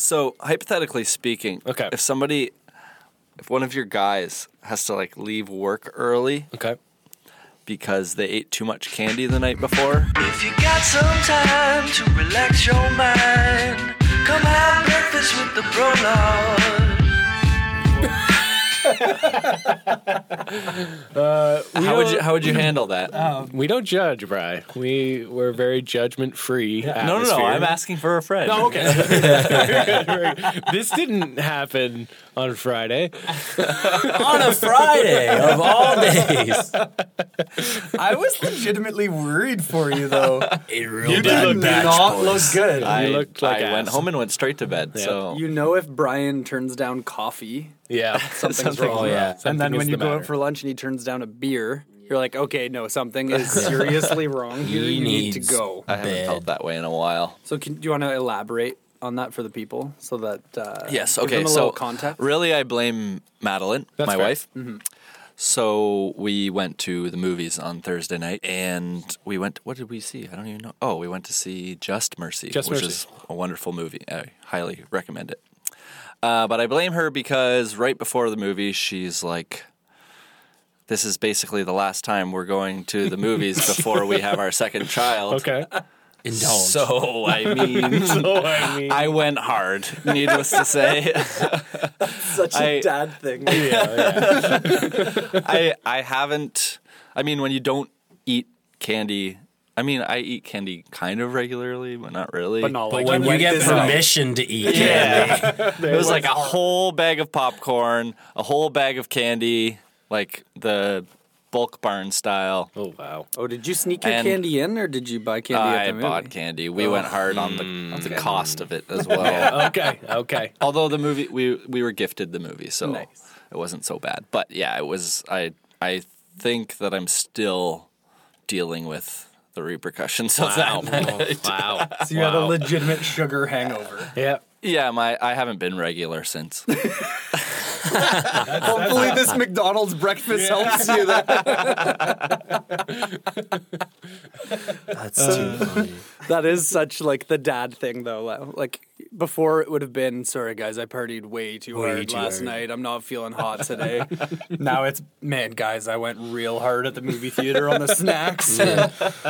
So hypothetically speaking, Okay. if somebody, if one of your guys has to like leave work early Okay. because they ate too much candy the night before, If you got some time to relax your mind, come have breakfast with the bro how would you how would you handle that? We don't judge, Bry. We we're very judgment free. no, no, no. I'm asking for a friend. Oh, okay. this didn't happen on Friday. on a Friday of all days. I was legitimately worried for you though. It really You did look bad, not boys. look good. I, You looked like I went home and went straight to bed. Yeah. So you know if Brian turns down coffee, Yeah. something's Something- wrong. oh, yeah. and then when when is you the go matter. out for lunch and he turns down a beer, you're like, okay, no, something is seriously wrong here. He You need to go. I haven't Bed. felt that way in a while. So can, do you want to elaborate on that for the people so that uh, Yes. give Okay. them a so context? really, I blame Madeline, That's my fair. wife. So we went to the movies on Thursday night, and we went. What did we see? I don't even know. Oh, we went to see Just Mercy, Just which Mercy. is a wonderful movie. I highly recommend it. Uh, but I blame her because right before the movie, she's like, "This is basically the last time we're going to the movies before we have our second child." Okay. Indulge. So I mean, So I mean, I went hard. Needless to say. Such a I- dad thing. Yeah. I I haven't. I mean, when you don't eat candy, I mean, I eat candy kind of regularly, but not really. But not but when you get this night. permission to eat candy, yeah, it was like a whole bag of popcorn, a whole bag of candy, like the bulk barn style. oh wow. Oh, did you sneak your And- candy in, or did you buy candy at I the movie? bought candy. We went oh. hard on the hmm. the cost of it as well. Okay. Okay. Although the movie we we were gifted the movie, so Nice. it wasn't so bad. But yeah, it was. I I think that I'm still dealing with the repercussions of Wow. that. wow. So you had a legitimate sugar hangover. Yeah. Yeah, my I haven't been regular since. Hopefully, this McDonald's breakfast helps you. Then. that's too uh, funny. That is such like the dad thing, though. Like before, it would have been, "Sorry guys, I partied way too Way hard too last hard." night. I'm not feeling hot today." now it's, "Man, guys, I went real hard at the movie theater on the snacks.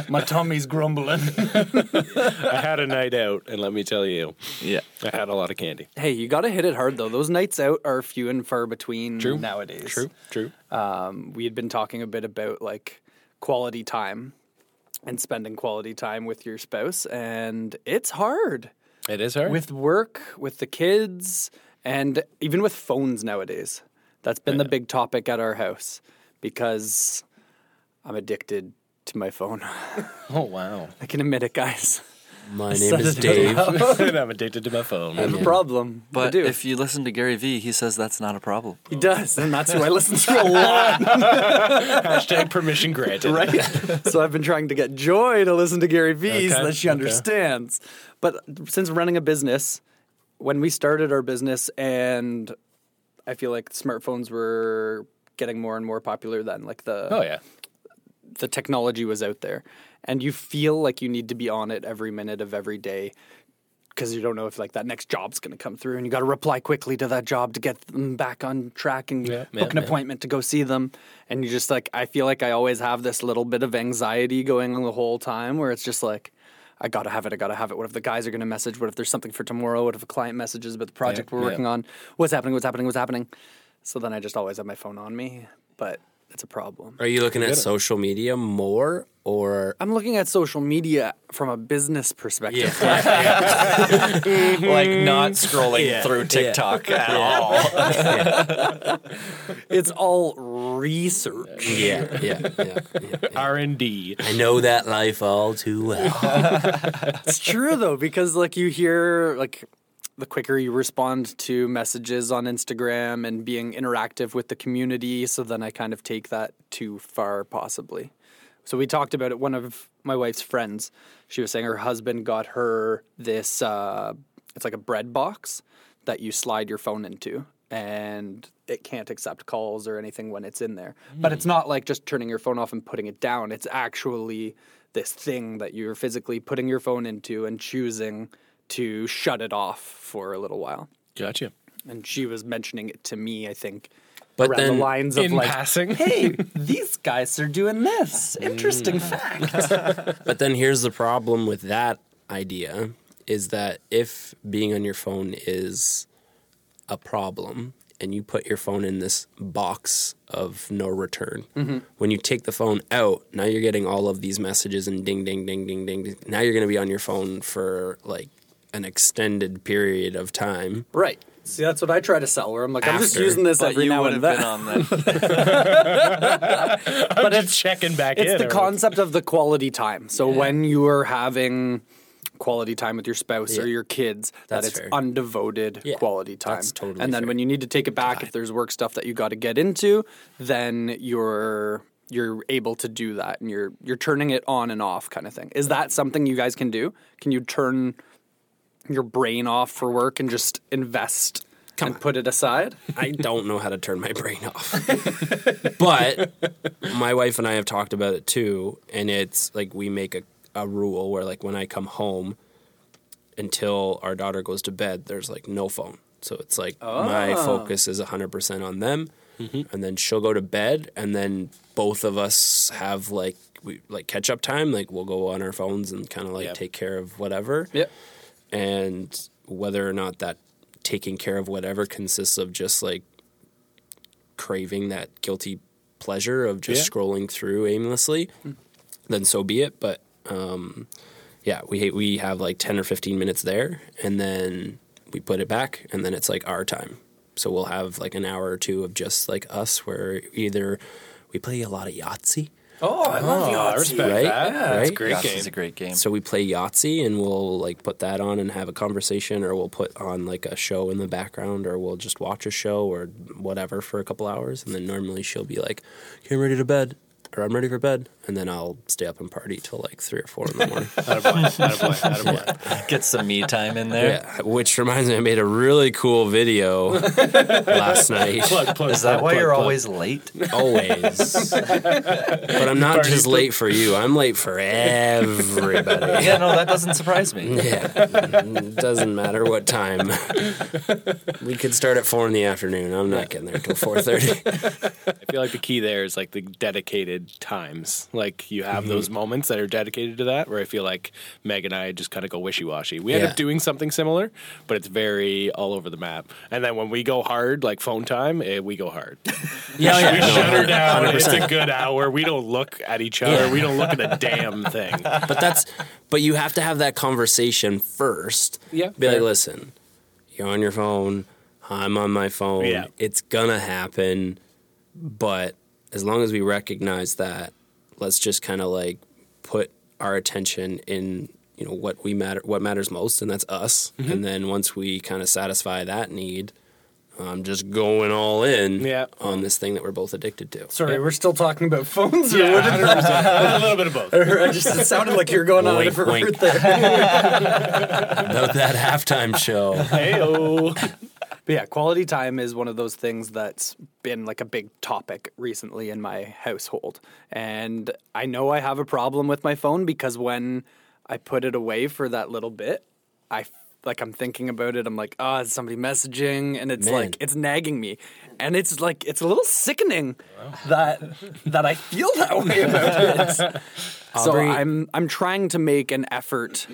My tummy's grumbling." I had a night out, and let me tell you, yeah. I had a lot of candy. hey, you got to hit it hard though. Those nights out are few and far between True. nowadays. True. True. um, we had been talking a bit about like quality time and spending quality time with your spouse, and it's hard It is hard. with work, with the kids, and even with phones nowadays. That's been the big topic at our house because I'm addicted to my phone. oh wow. I can admit it, guys. My name is Dave. and I'm addicted to my phone. I have a problem. I But do. if you listen to Gary Vee, he says that's not a problem. he does, and that's who I listen to a lot. Hashtag permission granted. right? so I've been trying to get Joy to listen to Gary Vee so that she okay. understands. But since running a business, when we started our business, and I feel like smartphones were getting more and more popular then, like the Oh yeah. The technology was out there, and you feel like you need to be on it every minute of every day. Because you don't know if like that next job's going to come through, and you got to reply quickly to that job to get them back on track and Yeah, book yeah, an yeah. appointment to go see them. And you just like, I feel like I always have this little bit of anxiety going on the whole time, where it's just like, I gotta have it, I gotta have it. What if the guys are gonna message? What if there's something for tomorrow? What if a client messages about the project we're working on? What's happening? What's happening? What's happening? So then I just always have my phone on me, but it's a problem. Are you looking at social media more or I'm looking at social media from a business perspective. like not mm-hmm. scrolling Yeah. through Yeah. TikTok at all. It's all research. yeah, yeah, yeah, yeah. R and D. I know that life all too well. It's true though, because like you hear like the quicker you respond to messages on Instagram and being interactive with the community, so then I kind of take that too far possibly. So we talked about it. One of my wife's friends, she was saying her husband got her this. Uh, it's like a bread box that you slide your phone into, and it can't accept calls or anything when it's in there. But it's not like just turning your phone off and putting it down. It's actually this thing that you're physically putting your phone into and choosing to shut it off for a little while. Gotcha. And she was mentioning it to me, I think, But around then the lines of In like, passing. "Hey, these guys are doing this. Interesting Mm. fact." But then here's the problem with that idea is that if being on your phone is a problem and you put your phone in this box of no return, when you take the phone out, now you're getting all of these messages and ding, ding, ding, ding, ding. Now you're going to be on your phone for like an extended period of time. right. See, that's what I try to sell. Where I'm like, I'm just using this But every you now and then. been on that. but it's checking back in. it's the or- concept of the quality time. So when you are having quality time with your spouse or your kids, That's that it's fair. undevoted Yeah, quality time. that's totally and then fair. when you need to take it back, if there's work stuff that you got to get into, then you're you're able to do that, and you're you're turning it on and off, kind of thing. Is that something you guys can do? Can you turn your brain off for work and just invest and put it aside? I don't know how to turn my brain off. but my wife and I have talked about it too, and it's like we make a, a rule where like when I come home until our daughter goes to bed, there's like no phone. So it's like my oh. focus is 100% on them. Mm-hmm. And then she'll go to bed and then both of us have like we like catch up time, like we'll go on our phones and kind of like Yep. take care of whatever Yep. And whether or not that taking care of whatever consists of just like craving that guilty pleasure of just Yeah. scrolling through aimlessly, then so be it. But um, yeah, we we have like ten or fifteen minutes there, and then we put it back, and then it's like our time. So we'll have like an hour or two of just like us, where either we play a lot of Yahtzee, Oh, I love Oh, I respect Right? that. That's a Right? great Gosh, game. it's a great game. So we play Yahtzee and we'll like put that on and have a conversation, or we'll put on like a show in the background, or we'll just watch a show or whatever for a couple hours. And then normally she'll be like, "Okay, I'm ready to bed," or "I'm ready for bed," and then I'll stay up and party till like three or four in the morning. Attaboy, attaboy, attaboy. Get some me time in there. yeah, which reminds me, I made a really cool video last night. Plug, plug, Is that plug, why plug, you're plug. always late? Always, but I'm not just late for you. I'm late for everybody. yeah, no, that doesn't surprise me. Yeah, it doesn't matter what time. we could start at four in the afternoon. I'm not getting there until four thirty. I feel like the key there is like the dedicated times. Like you have those moments that are dedicated to that. Where I feel like Meg and I just kind of go wishy washy. We end up doing something similar, but it's very all over the map. And then when we go hard, like phone time, eh, we go hard. Yeah, We shut her down. It's a good hour. We don't look at each other. Yeah. We don't look at a damn thing. But that's but you have to have that conversation first. Yeah, Be like, listen, you're on your phone. I'm on my phone. Yeah. It's gonna happen. But as long as we recognize that, let's just kind of like put our attention in you know what we matter what matters most and that's us Mm-hmm. and then once we kind of satisfy that need i'm just going all in Yeah. on this thing that we're both addicted to Sorry, we're still talking about phones. or Yeah, what 100%. a little bit of both. I just it sounded like you're going on a Wink, different wink. route there. about that halftime show Hey-o. But yeah, quality time is one of those things that's been like a big topic recently in my household. And I know I have a problem with my phone because when I put it away for that little bit, I like I'm thinking about it. I'm like, oh, is somebody messaging? And it's Man. like it's nagging me, and it's like it's a little sickening that that I feel that way about it. So I'm I'm trying to make an effort.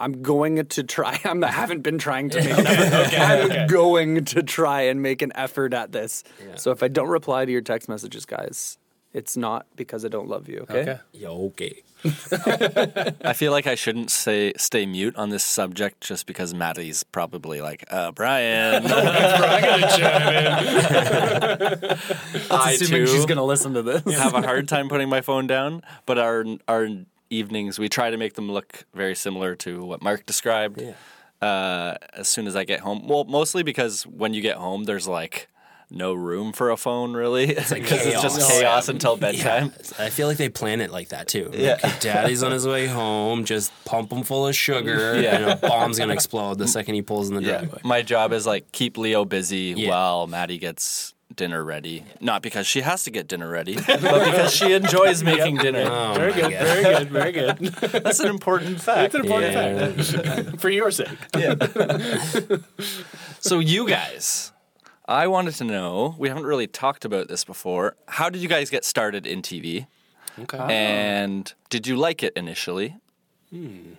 I'm going to try. I'm, I haven't been trying to make an effort. I'm going to try and make an effort at this. So if I don't reply to your text messages, guys, it's not because I don't love you. Okay. Okay. Yo, okay I feel like I shouldn't say stay mute on this subject just because Maddie's probably like, uh, Brian. I gotta chime in. I Assuming too she's gonna listen to this. have a hard time putting my phone down, but our our evenings we try to make them look very similar to what Mark described. Uh, as soon as I get home, well, mostly because when you get home, there's like no room for a phone really. It's like because it's just chaos. chaos until bedtime. I feel like they plan it like that too. Yeah. Like, daddy's on his way home, just pump him full of sugar, Yeah. and a bomb's gonna explode the second he pulls in the Yeah, driveway. my job is like keep Leo busy Yeah. while Maddie gets dinner ready. Not because she has to get dinner ready, but because she enjoys making dinner. Oh Very good, God. very good, very good. That's an important fact. It's an important Yeah. fact for your sake. Yeah. So, you guys, I wanted to know, we haven't really talked about this before. How did you guys get started in TV? Okay. And did you like it initially? Hmm.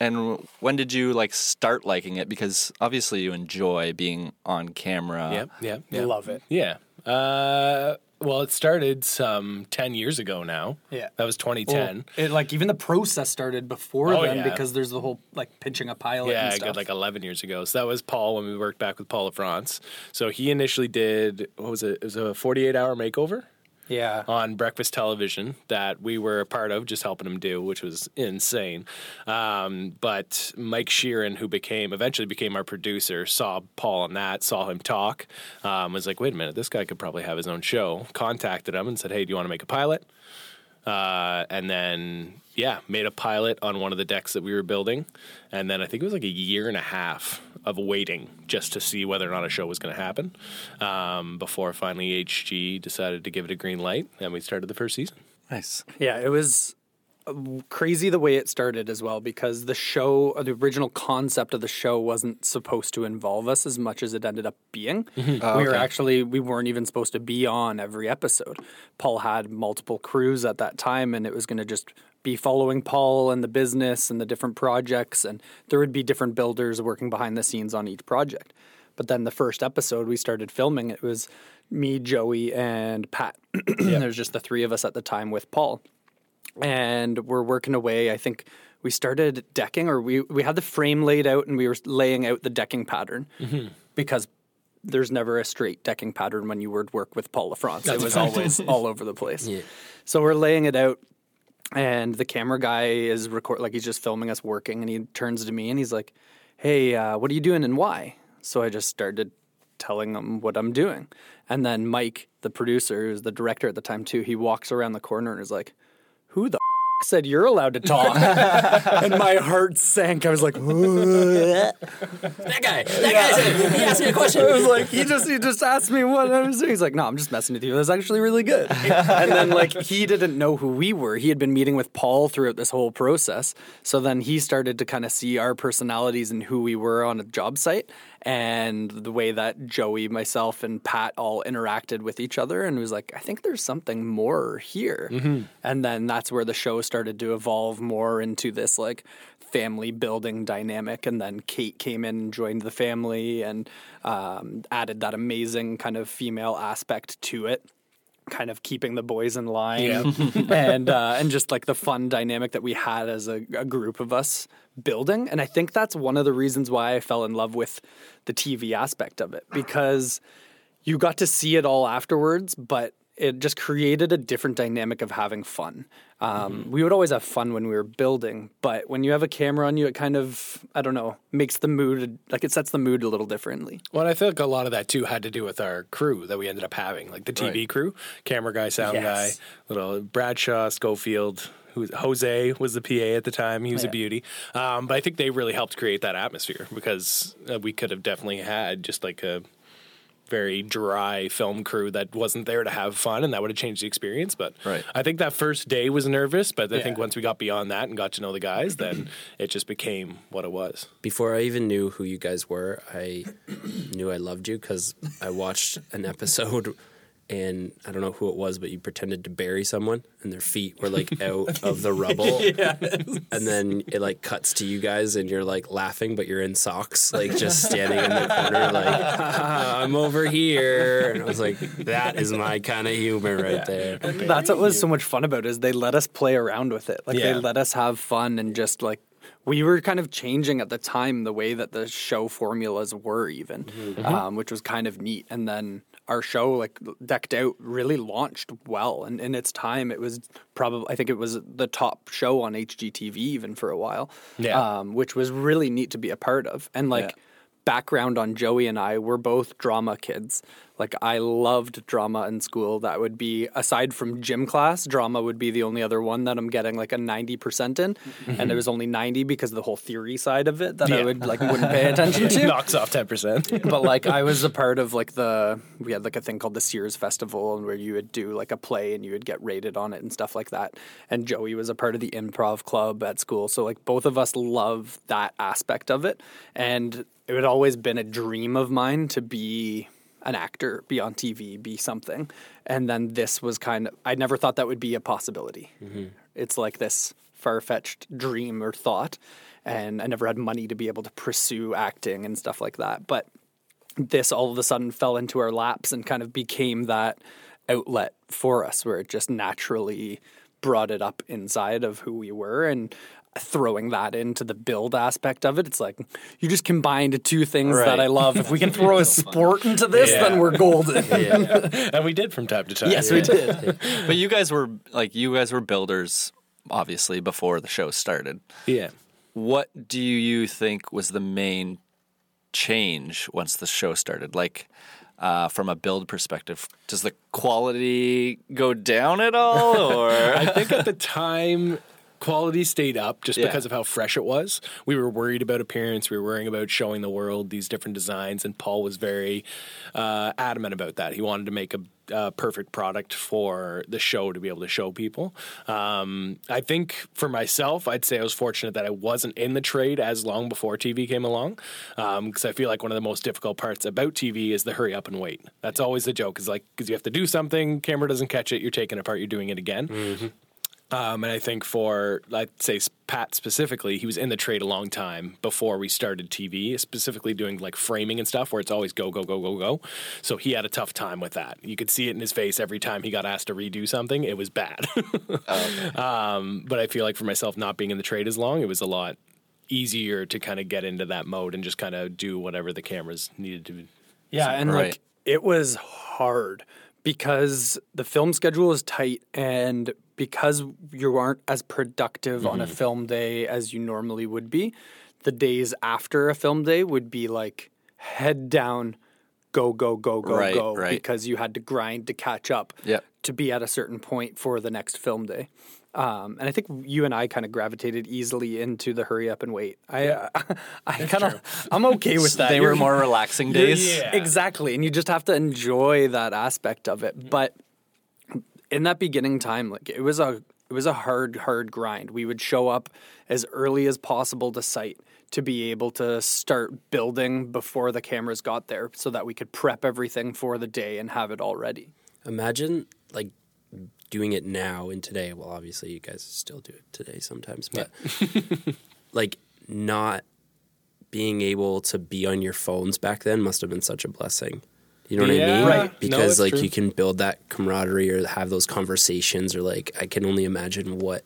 And when did you like start liking it? Because obviously you enjoy being on camera. Yep, yep, yep. Love it. Yeah. Uh, well, it started some 10 years ago now. Yeah. That was 2010. Well, it, like even the process started before Oh, then yeah. because there's the whole like pitching a pilot. yeah, and got like 11 years ago. So that was Paul when we worked back with Paul LaFrance. So he initially did, what was it? It was a 48 hour makeover yeah. on breakfast television that we were a part of, just helping him do, which was insane. Um, but Mike Sheeran, who became eventually became our producer, saw Paul on that, saw him talk, um, was like, "Wait a minute, this guy could probably have his own show." Contacted him and said, "Hey, do you want to make a pilot?" Uh, and then yeah, made a pilot on one of the decks that we were building, and then I think it was like a year and a half of waiting just to see whether or not a show was going to happen um, before finally HG decided to give it a green light, and we started the first season. Nice. Yeah, it was uh, crazy the way it started as well because the show, uh, the original concept of the show wasn't supposed to involve us as much as it ended up being. we were actually, we weren't even supposed to be on every episode. Paul had multiple crews at that time and it was going to just be following Paul and the business and the different projects. And there would be different builders working behind the scenes on each project. But then the first episode we started filming, it was me, Joey, and Pat. And there's just the three of us at the time with Paul and we're working away. I think we started decking, or we we had the frame laid out, and we were laying out the decking pattern mm-hmm. because there's never a straight decking pattern when you would work with Paul LaFrance. it was always all over the place. So we're laying it out, and the camera guy is record like he's just filming us working, and he turns to me and he's like, "Hey, uh, what are you doing and why?" So I just started telling him what I'm doing, and then Mike, the producer, who's the director at the time too, he walks around the corner and is like, "Who the?" F- Said you're allowed to talk, and my heart sank. I was like, That guy. That guy said he asked me a question. I was like, he just he just asked me what I was doing. He's like, no, I'm just messing with you. That's actually really good. And then like he didn't know who we were. He had been meeting with Paul throughout this whole process. So then he started to kind of see our personalities and who we were on a job site and the way that Joey, myself, and Pat all interacted with each other and was like, I think there's something more here. And then that's where the show started to evolve more into this like family building dynamic. And then Kate came in and joined the family and um, added that amazing kind of female aspect to it. Kind of keeping the boys in line, and uh, and just like the fun dynamic that we had as a, a group of us building, and I think that's one of the reasons why I fell in love with the TV aspect of it because you got to see it all afterwards, but it just created a different dynamic of having fun. Um, We would always have fun when we were building, but when you have a camera on you, it kind of, I don't know, makes the mood, like it sets the mood a little differently. Well, I feel like a lot of that too had to do with our crew that we ended up having, like the TV crew, camera guy, sound Yes. guy, little Bradshaw, Schofield. Jose was the PA at the time. He was a Yeah. beauty, um, but I think they really helped create that atmosphere because uh, we could have definitely had just like a very dry film crew that wasn't there to have fun, and that would have changed the experience. But Right. I think that first day was nervous, but I think once we got beyond that and got to know the guys, then it just became what it was. Before I even knew who you guys were, I knew I loved you because I watched an episode and I don't know who it was, but you pretended to bury someone and their feet were like out of the rubble. And then it like cuts to you guys and you're like laughing, but you're in socks, like just standing in the corner, like, "Ah, I'm over here. And I was like, that is my kind of humor right there. That's what was so much fun about it, is they let us play around with it. Like Yeah. they let us have fun and just like we were kind of changing at the time the way that the show formulas were even, um, which was kind of neat. And then our show, like decked out, really launched well. And in its time, it was probably I think it was the top show on HGTV even for a while. Yeah. um, which was really neat to be a part of. And like. Yeah. background on Joey and I, we're both drama kids. Like I loved drama in school. That would be aside from gym class, drama would be the only other one that I'm getting like a 90% in. And mm-hmm. it was only 90 because of the whole theory side of it that I would like wouldn't pay attention to. Knocks off ten percent. but like I was a part of like the we had like a thing called the Sears Festival and where you would do like a play and you would get rated on it and stuff like that. And Joey was a part of the improv club at school. So like both of us love that aspect of it. And it had always been a dream of mine to be an actor, be on TV, be something. And then this was kind of I never thought that would be a possibility. Mm-hmm. It's like this far fetched dream or thought. And I never had money to be able to pursue acting and stuff like that. But this all of a sudden fell into our laps and kind of became that outlet for us where it just naturally brought it up inside of who we were and throwing that into the build aspect of it it's like you just combined two things that i love if we can throw a sport into this Yeah. then we're golden and we did from time to time. yes we did But you guys were like you guys were builders, obviously before the show started. Yeah. What do you think was the main change once the show started? Like, uh, from a build perspective, does the quality go down at all, or I think at the time quality stayed up just Yeah. because of how fresh it was. We were worried about appearance. We were worrying about showing the world these different designs, and Paul was very uh, adamant about that. He wanted to make a, a perfect product for the show to be able to show people. Um, I think for myself, I'd say I was fortunate that I wasn't in the trade as long before TV came along, because I feel like one of the most difficult parts about TV is the hurry up and wait. That's always the joke. Is like because you have to do something, camera doesn't catch it, you're taking it apart, you're doing it again. Um, and I think for, I'd say Pat specifically, he was in the trade a long time before we started TV, specifically doing like framing and stuff where it's always go, go, go, go, go. So he had a tough time with that. You could see it in his face every time he got asked to redo something. It was bad. um, but I feel like for myself, not being in the trade as long, it was a lot easier to kind of get into that mode and just kind of do whatever the cameras needed to. Yeah, and Right. like it was hard because the film schedule is tight and because you aren't as productive on a Mm-hmm. film day as you normally would be, the days after a film day would be like head down, go, go, go, go, Right, go, right. because you had to grind to catch up Yep. to be at a certain point for the next film day. Um, and I think you and I kind of gravitated easily into the hurry up and wait. I, uh, I kind of, I'm okay with that. they You're- were more relaxing days? Yeah. Exactly. And you just have to enjoy that aspect of it. But in that beginning time, like it was a it was a hard, hard grind. We would show up as early as possible to site to be able to start building before the cameras got there so that we could prep everything for the day and have it all ready. Imagine like doing it now and today. Well, obviously you guys still do it today sometimes, but like not being able to be on your phones back then must have been such a blessing. You know what I mean? Right. Because it's like true. you can build that camaraderie or have those conversations or like I can only imagine what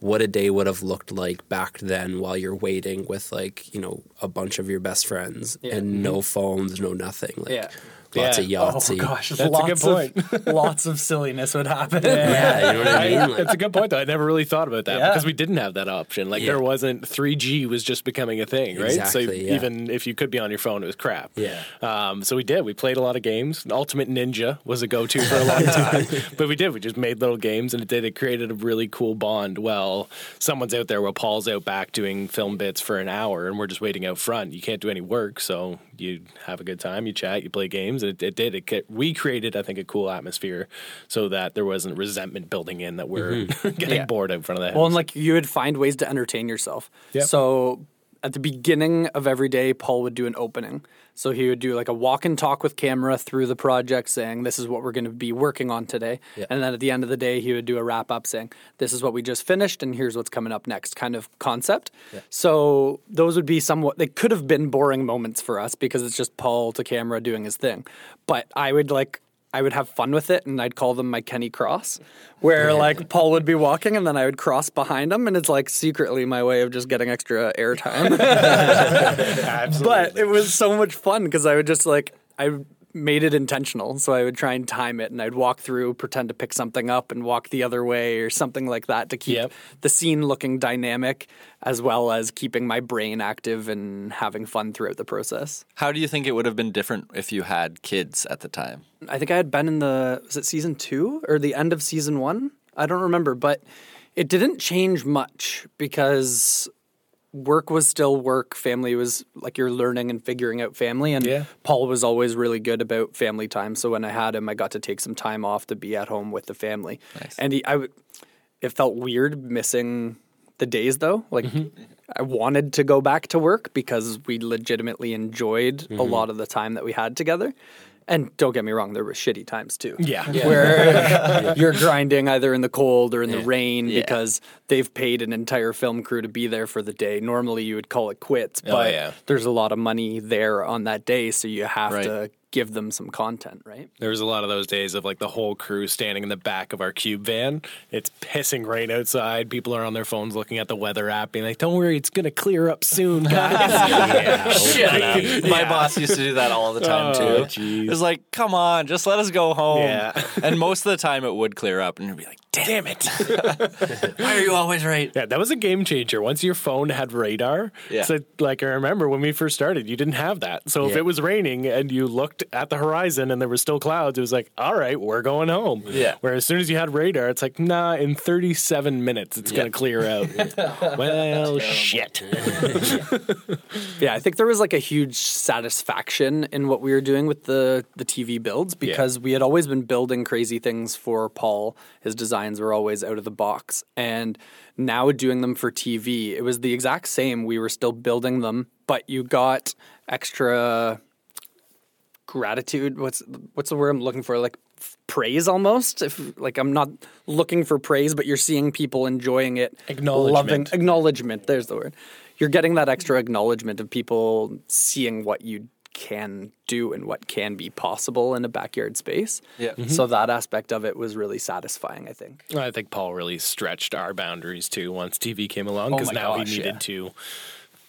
what a day would have looked like back then while you're waiting with like, you know, a bunch of your best friends and mm-hmm. no phones, no nothing. Like Yeah. Lots Yeah. of Yahtzee. That's a good of lots of silliness would happen. Yeah, you know what I mean? Like, That's a good point, though. I never really thought about that Yeah. because we didn't have that option. Like Yeah. there wasn't 3G was just becoming a thing, right? so Exactly, yeah. even if you could be on your phone, it was crap. Yeah. Um, so we did. We played a lot of games. Ultimate Ninja was a go-to for a long time, but we did. We just made little games, and it did. It created a really cool bond. Well, someone's out there while Paul's out back doing film bits for an hour, and we're just waiting out front. You can't do any work, so you have a good time. You chat. You play games, and it, it did. It ca- we created, I think, a cool atmosphere so that there wasn't resentment building in that we're mm-hmm. getting Yeah. bored out in front of the house. Well, and like you would find ways to entertain yourself. Yep. So at the beginning of every day, Paul would do an opening. So he would do like a walk and talk with camera through the project saying, This is what we're going to be working on today. And then at the end of the day, he would do a wrap up saying, This is what we just finished and here's what's coming up next kind of concept. So those would be somewhat, they could have been boring moments for us because it's just Paul to camera doing his thing. But I would like, I would have fun with it and I'd call them my Kenny Cross, where like Paul would be walking and then I would cross behind him and it's like secretly my way of just getting extra airtime. but it was so much fun because I would just like, I made it intentional. So I would try and time it and I'd walk through, pretend to pick something up and walk the other way or something like that to keep Yep. the scene looking dynamic as well as keeping my brain active and having fun throughout the process. How do you think it would have been different if you had kids at the time? I think I had been in the was it season two or the end of season one? I don't remember, but it didn't change much because work was still work. Family was like you're learning and figuring out family. And Yeah. Paul was always really good about family time. So when I had him, I got to take some time off to be at home with the family. Nice. And he, I, w- it felt weird missing the days though. Like mm-hmm. I wanted to go back to work because we legitimately enjoyed a mm-hmm. lot of the time that we had together. And don't get me wrong, there were shitty times too. Yeah. Where you're grinding either in the cold or in the rain Yeah. because they've paid an entire film crew to be there for the day. Normally you would call it quits, oh, but yeah. there's a lot of money there on that day, so you have Right. to give them some content, right? There was a lot of those days of like the whole crew standing in the back of our cube van. It's pissing rain outside. People are on their phones looking at the weather app, being like, "Don't worry, it's gonna clear up soon, guys." Shit. My boss used to do that all the time Oh, too. jeez. It was like, come on, just let us go home. Yeah. and most of the time it would clear up and you'd be like, Damn it! why are you always right? yeah, that was a game changer. Once your phone had radar, Yeah. so like I remember when we first started, you didn't have that. So if it was raining and you looked at the horizon and there were still clouds, it was like, all right, we're going home. Yeah. Where as soon as you had radar, it's like, nah, in 37 minutes it's gonna clear out. well, shit. Yeah, I think there was like a huge satisfaction in what we were doing with the the TV builds because we had always been building crazy things for Paul. His designs were always out of the box. And now doing them for TV, it was the exact same. We were still building them, but you got extra gratitude. What's what's the word I'm looking for? Like praise almost. If like I'm not looking for praise, but you're seeing people enjoying it, Acknowledgement. loving acknowledgement. There's the word. You're getting that extra acknowledgement of people seeing what you can do and what can be possible in a backyard space. Yeah. So mm-hmm. that aspect of it was really satisfying, I think. I think Paul really stretched our boundaries too once TV came along oh because my now gosh, he needed yeah. to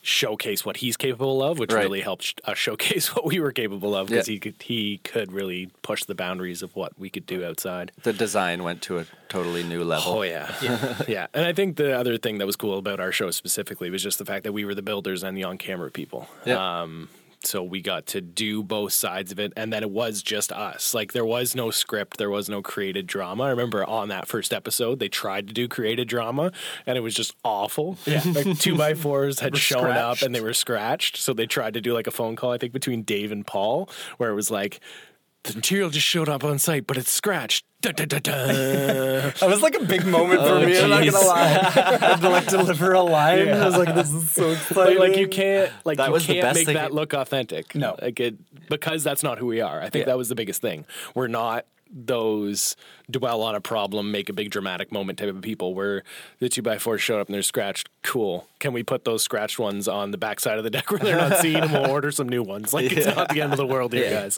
showcase what he's capable of, which Right. really helped us showcase what we were capable of because Yeah. he could he could really push the boundaries of what we could do outside. The design went to a totally new level. Oh yeah. yeah, And I think the other thing that was cool about our show specifically was just the fact that we were the builders and the on-camera people. Yeah. Um, so we got to do both sides of it, and then it was just us. Like there was no script, there was no created drama. I remember on that first episode, they tried to do created drama, and it was just awful. Yeah, like two by fours had shown up and they were scratched. So they tried to do like a phone call, I think, between Dave and Paul, where it was like. The material just showed up on site, but it's scratched. Da, da, da, da. That was like a big moment for oh, me. I'm not gonna lie. I had to like deliver a line. I was like, "This is so But exciting." like you can't like That you was can't best make thing that look authentic. No. like it because that's not who we are. I think that was the biggest thing. We're not those dwell on a problem, make a big dramatic moment type of people. Where the two by fours showed up and they're scratched. Cool. Can we put those scratched ones on the back side of the deck where they're not seen, and we'll order some new ones? Like it's not the end of the world here, guys.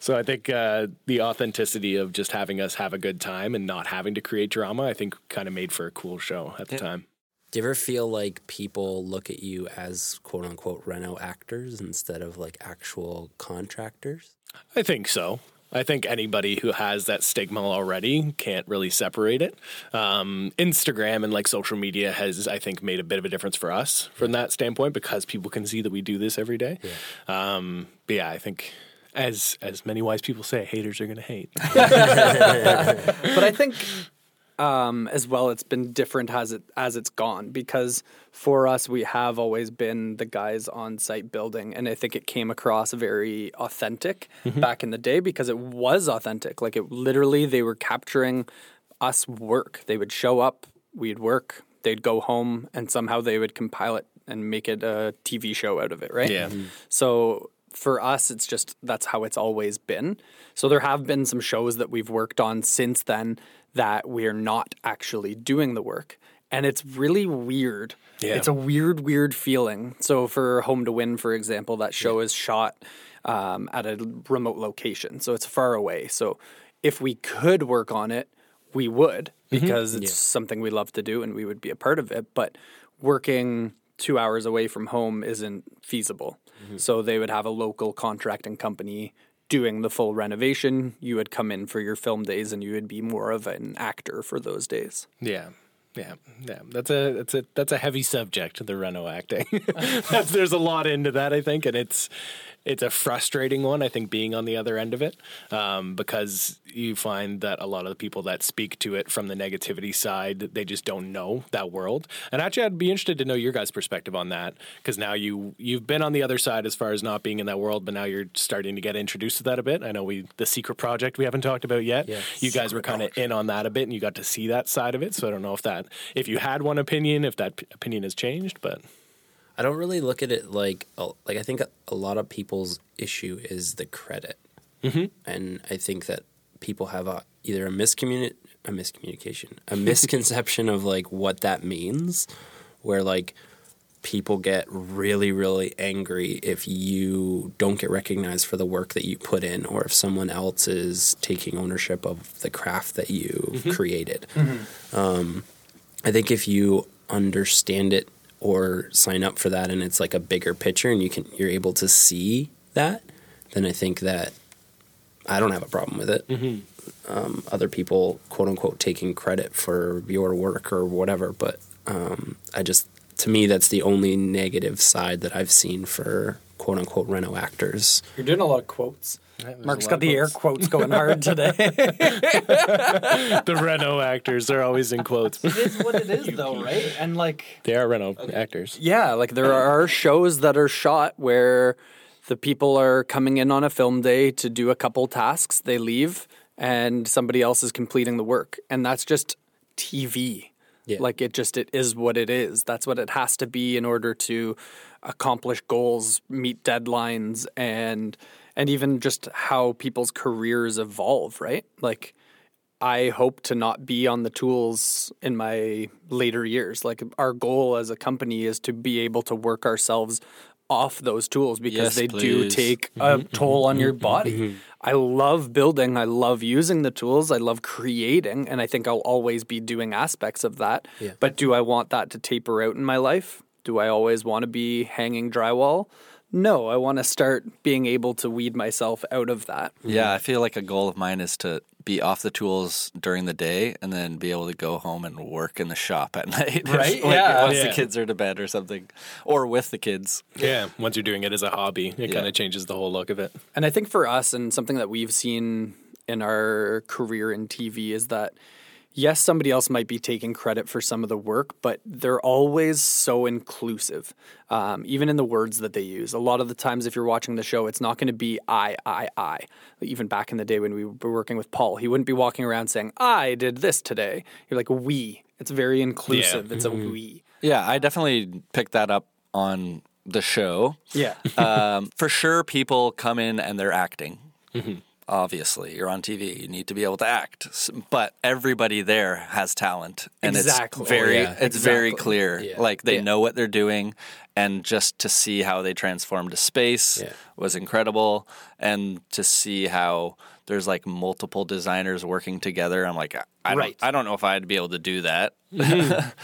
So I think uh, the authenticity of just having us have a good time and not having to create drama, I think, kind of made for a cool show at the time. Do you ever feel like people look at you as quote unquote reno actors instead of like actual contractors? I think so. I think anybody who has that stigma already can't really separate it. Um, Instagram and like social media has, I think, made a bit of a difference for us from that standpoint because people can see that we do this every day. Um, but yeah, I think as as many wise people say, haters are going to hate. but I think um, as well, it's been different as it as it's gone because for us, we have always been the guys on site building, and I think it came across very authentic back in the day because it was authentic. Like it literally, they were capturing us work. They would show up, we'd work, they'd go home, and somehow they would compile it and make it a TV show out of it, right? Yeah. So for us, it's just that's how it's always been. So there have been some shows that we've worked on since then that we're not actually doing the work. And it's really weird. Yeah. It's a weird, weird feeling. So for Home to Win, for example, that show is shot um, at a remote location. So it's far away. So if we could work on it, we would because it's something we love to do and we would be a part of it. But working two hours away from home isn't feasible. So they would have a local contracting company doing the full renovation, you would come in for your film days and you would be more of an actor for those days. Yeah. Yeah, yeah, that's a that's a that's a heavy subject. The Reno acting. there's a lot into that, I think, and it's it's a frustrating one. I think being on the other end of it, um, because you find that a lot of the people that speak to it from the negativity side, they just don't know that world. And actually, I'd be interested to know your guys' perspective on that, because now you you've been on the other side as far as not being in that world, but now you're starting to get introduced to that a bit. I know we the secret project we haven't talked about yet. Yeah. You guys were kind of in on that a bit, and you got to see that side of it. So I don't know if that if you had one opinion, if that p- opinion has changed, but. I don't really look at it like like I think a lot of people's issue is the credit, mm-hmm. and I think that people have a either a miscommuni- a miscommunication, a misconception of like what that means, where like people get really really angry if you don't get recognized for the work that you put in or if someone else is taking ownership of the craft that you created. Um, i think if you understand it or sign up for that and it's like a bigger picture and you can you're able to see that then i think that i don't have a problem with it. Um, other people quote unquote taking credit for your work or whatever but um, i just to me that's the only negative side that i've seen for quote unquote reno actors. You're doing a lot of quotes. There's Mark's got the air quotes going hard today. the reno actors, they're always in quotes. it is what it is, though, right? And like, they are reno actors. Yeah, like there are shows that are shot where the people are coming in on a film day to do a couple tasks, they leave, and somebody else is completing the work. And that's just TV. Yeah. Like it just it is what it is. That's what it has to be in order to accomplish goals, meet deadlines and and even just how people's careers evolve, right? Like I hope to not be on the tools in my later years. Like our goal as a company is to be able to work ourselves off those tools because Yes, they do take a mm-hmm, mm-hmm, toll on your mm-hmm, body. I love building, I love using the tools, I love creating, and I think I'll always be doing aspects of that. Yeah. But do I want that to taper out in my life? Do I always want to be hanging drywall? No, I want to start being able to weed myself out of that. Yeah, I feel like a goal of mine is to be off the tools during the day and then be able to go home and work in the shop at night. Right? like Yeah. Once Yeah. the kids are to bed or something, or with the kids. Yeah, once you're doing it as a hobby, it Yeah. kind of changes the whole look of it. And I think for us, and something that we've seen in our career in TV is that yes, somebody else might be taking credit for some of the work, but they're always so inclusive, um, even in the words that they use. A lot of the times, if you're watching the show, it's not going to be I, I, I. Even back in the day when we were working with Paul, he wouldn't be walking around saying, I did this today. You're like, we. It's very inclusive. It's a we. Yeah, I definitely picked that up on the show. Yeah. um, for sure, people come in and they're acting. Obviously, you're on TV. You need to be able to act, but everybody there has talent, and Exactly. it's very, Yeah. it's very clear. Yeah. Like they Yeah. know what they're doing, and just to see how they transform to space was incredible, and to see how there's like multiple designers working together. I'm like, I- I don't, Right. I don't know if I'd be able to do that.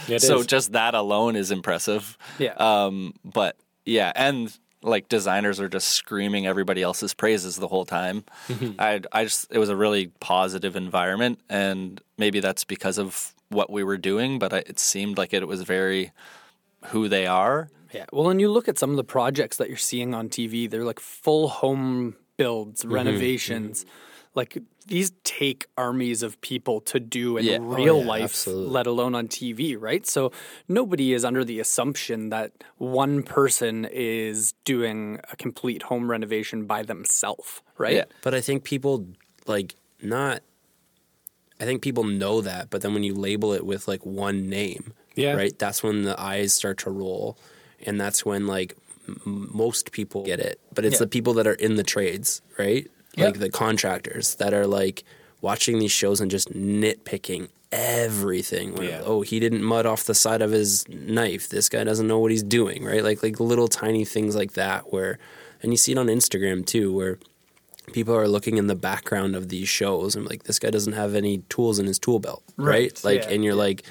It so is. just that alone is impressive. Yeah. Um, but yeah, and like designers are just screaming everybody else's praises the whole time. Mm-hmm. I I just it was a really positive environment, and maybe that's because of what we were doing. But I, it seemed like it was very who they are. Yeah. Well, and you look at some of the projects that you're seeing on TV, they're like full home builds, mm-hmm. renovations. Mm-hmm. Like these take armies of people to do in Yeah. Oh, real yeah, life, absolutely. let alone on TV, right? So nobody is under the assumption that one person is doing a complete home renovation by themselves, right? Yeah. But I think people like not. I think people know that, but then when you label it with like one name, Yeah. right, that's when the eyes start to roll, and that's when like m- most people get it. But it's Yeah. the people that are in the trades, right, Yeah. like the contractors that are like watching these shows and just nitpicking everything. Like, Yeah. Oh, he didn't mud off the side of his knife. This guy doesn't know what he's doing, right? Like like little tiny things like that where and you see it on Instagram too where people are looking in the background of these shows and like this guy doesn't have any tools in his tool belt, right? Right, Like yeah, and you're like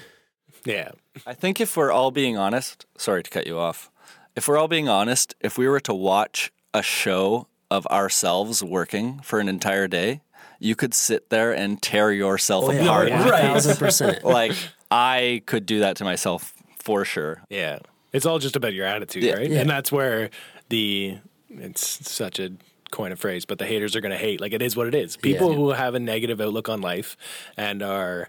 Yeah. I think if we're all being honest, sorry to cut you off. If we're all being honest, if we were to watch a show of ourselves working for an entire day, you could sit there and tear yourself Oh, yeah. apart. Oh, One thousand percent. Like I could do that to myself for sure. Yeah. It's all just about your attitude, Yeah. right? Yeah. And that's where the it's such a coin of phrase, but the haters are going to hate. Like it is what it is. People Yeah. who have a negative outlook on life and are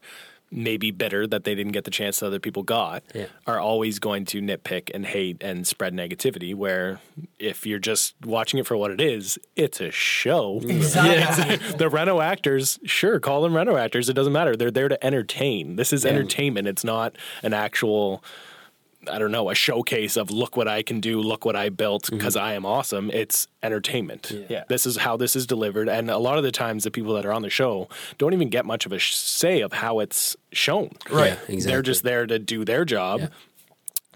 maybe bitter that they didn't get the chance that other people got Yeah. are always going to nitpick and hate and spread negativity where if you're just watching it for what it is it's a show. The reno actors sure call them reno actors. It doesn't matter. They're there to entertain. This is entertainment. It's not an actual I don't know, a showcase of look what I can do, look what I built mm-hmm. because I am awesome. It's entertainment. Yeah. This is how this is delivered. And a lot of the times, the people that are on the show don't even get much of a sh- say of how it's shown. Right. Yeah, They're just there to do their job. Yeah.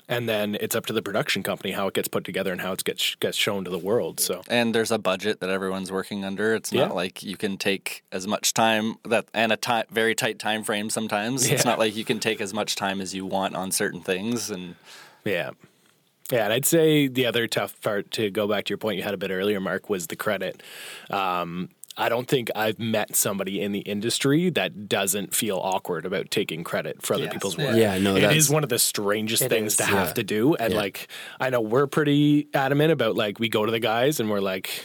And then it's up to the production company how it gets put together and how it gets gets shown to the world. So And there's a budget that everyone's working under. It's Yeah. not like you can take as much time that and a ti very tight time frame sometimes. It's not like you can take as much time as you want on certain things and Yeah. Yeah, and I'd say the other tough part to go back to your point you had a bit earlier, Mark, was the credit. Um, I don't think I've met somebody in the industry that doesn't feel awkward about taking credit for other Yes. people's work. Yeah, no, it is one of the strangest things is, to have yeah. to do. And Yeah. like, I know we're pretty adamant about like we go to the guys and we're like.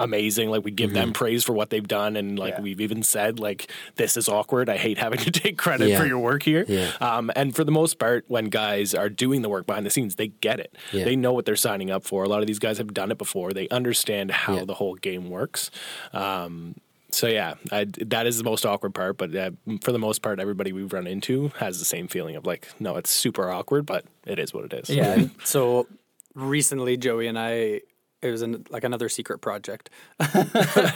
Amazing, like we give them praise for what they've done, and like Yeah. we've even said, like this is awkward. I hate having to take credit Yeah. for your work here. Yeah. Um, and for the most part, when guys are doing the work behind the scenes, they get it. Yeah. They know what they're signing up for. A lot of these guys have done it before. They understand how Yeah. the whole game works. Um, so yeah, I, that is the most awkward part. But uh, for the most part, everybody we've run into has the same feeling of like, no, it's super awkward, but it is what it is. Yeah. so recently, Joey and I, it was an, like another secret project.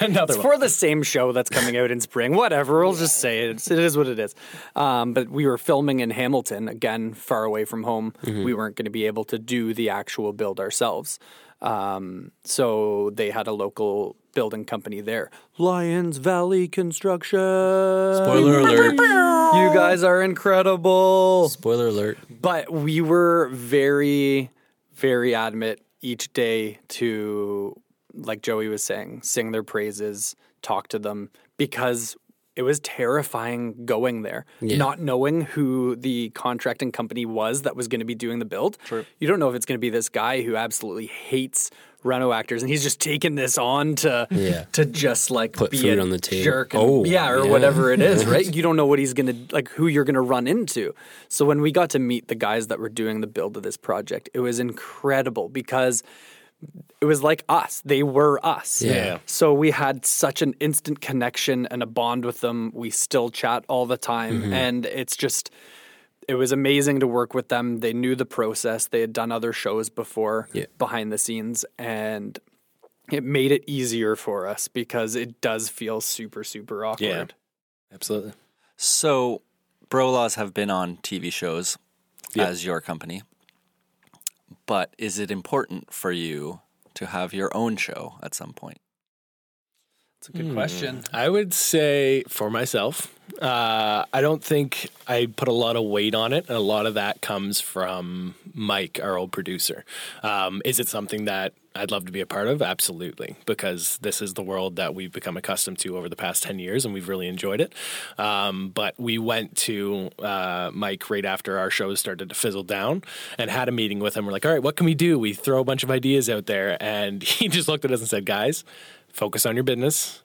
another for the same show that's coming out in spring. Whatever, we'll just say it. It's, it is what it is. Um, but we were filming in Hamilton, again, far away from home. We weren't going to be able to do the actual build ourselves. Um, so they had a local building company there, Lions Valley Construction. Spoiler alert. You guys are incredible. Spoiler alert. But we were very, very adamant each day to, like Joey was saying, sing their praises, talk to them, because it was terrifying going there, Yeah. not knowing who the contracting company was that was going to be doing the build. True. You don't know if it's going to be this guy who absolutely hates Reno actors, and he's just taking this on to Yeah. to just like Put be food a on the table. jerk, and- Oh, yeah, or yeah. whatever it is, right? You don't know what he's gonna like, who you're gonna run into. So when we got to meet the guys that were doing the build of this project, it was incredible because it was like us. They were us. Yeah. So we had such an instant connection and a bond with them. We still chat all the time, Mm-hmm. and it's just. It was amazing to work with them. They knew the process. They had done other shows before Yeah. behind the scenes, and it made it easier for us because it does feel super, super awkward. Yeah. Absolutely. So, Bro Laws have been on TV shows Yeah. as your company, but is it important for you to have your own show at some point? It's a good question. I would say for myself, uh, I don't think I put a lot of weight on it, and a lot of that comes from Mike, our old producer. Um, is it something that I'd love to be a part of? Absolutely, because this is the world that we've become accustomed to over the past 10 years, and we've really enjoyed it. Um, but we went to uh, Mike right after our shows started to fizzle down and had a meeting with him. We're like, all right, what can we do? We throw a bunch of ideas out there, and he just looked at us and said, guys, focus on your business.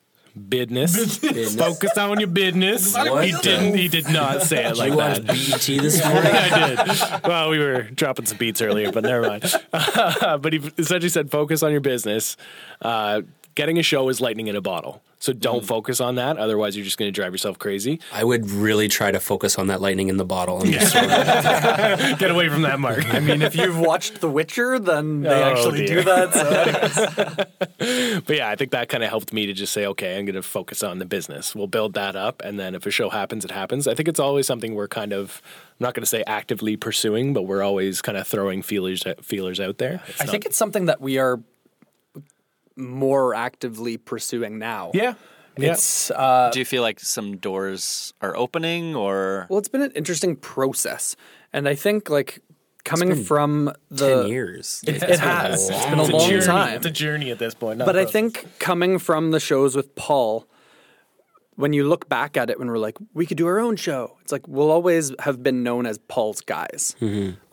Business. business. Focus on your business. What He the- didn't. He did not say it like you that. BET this morning? I did. Well, we were dropping some beats earlier, but never mind. but he essentially said, focus on your business. Uh, getting a show is lightning in a bottle. So don't mm-hmm. focus on that. Otherwise, you're just going to drive yourself crazy. I would really try to focus on that lightning in the bottle. I'm just Get away from that, Mark. I mean, if you've watched The Witcher, then they Oh, actually dear. do that. So. But yeah, I think that kind of helped me to just say, okay, I'm going to focus on the business. We'll build that up, and then if a show happens, it happens. I think it's always something we're kind of, I'm not going to say actively pursuing, but we're always kind of throwing feelers feelers out there. It's I not- think it's something that we are more actively pursuing now. yeah, yeah. It's uh, Do you feel like some doors are opening or well, it's been an interesting process, and I think like coming from the Ten years. It has. It's been a It's long journey. time. It's a journey at this point. But I think coming from the shows with Paul, when you look back at it, when we're like, we could do our own show, it's like we'll always have been known as Paul's guys.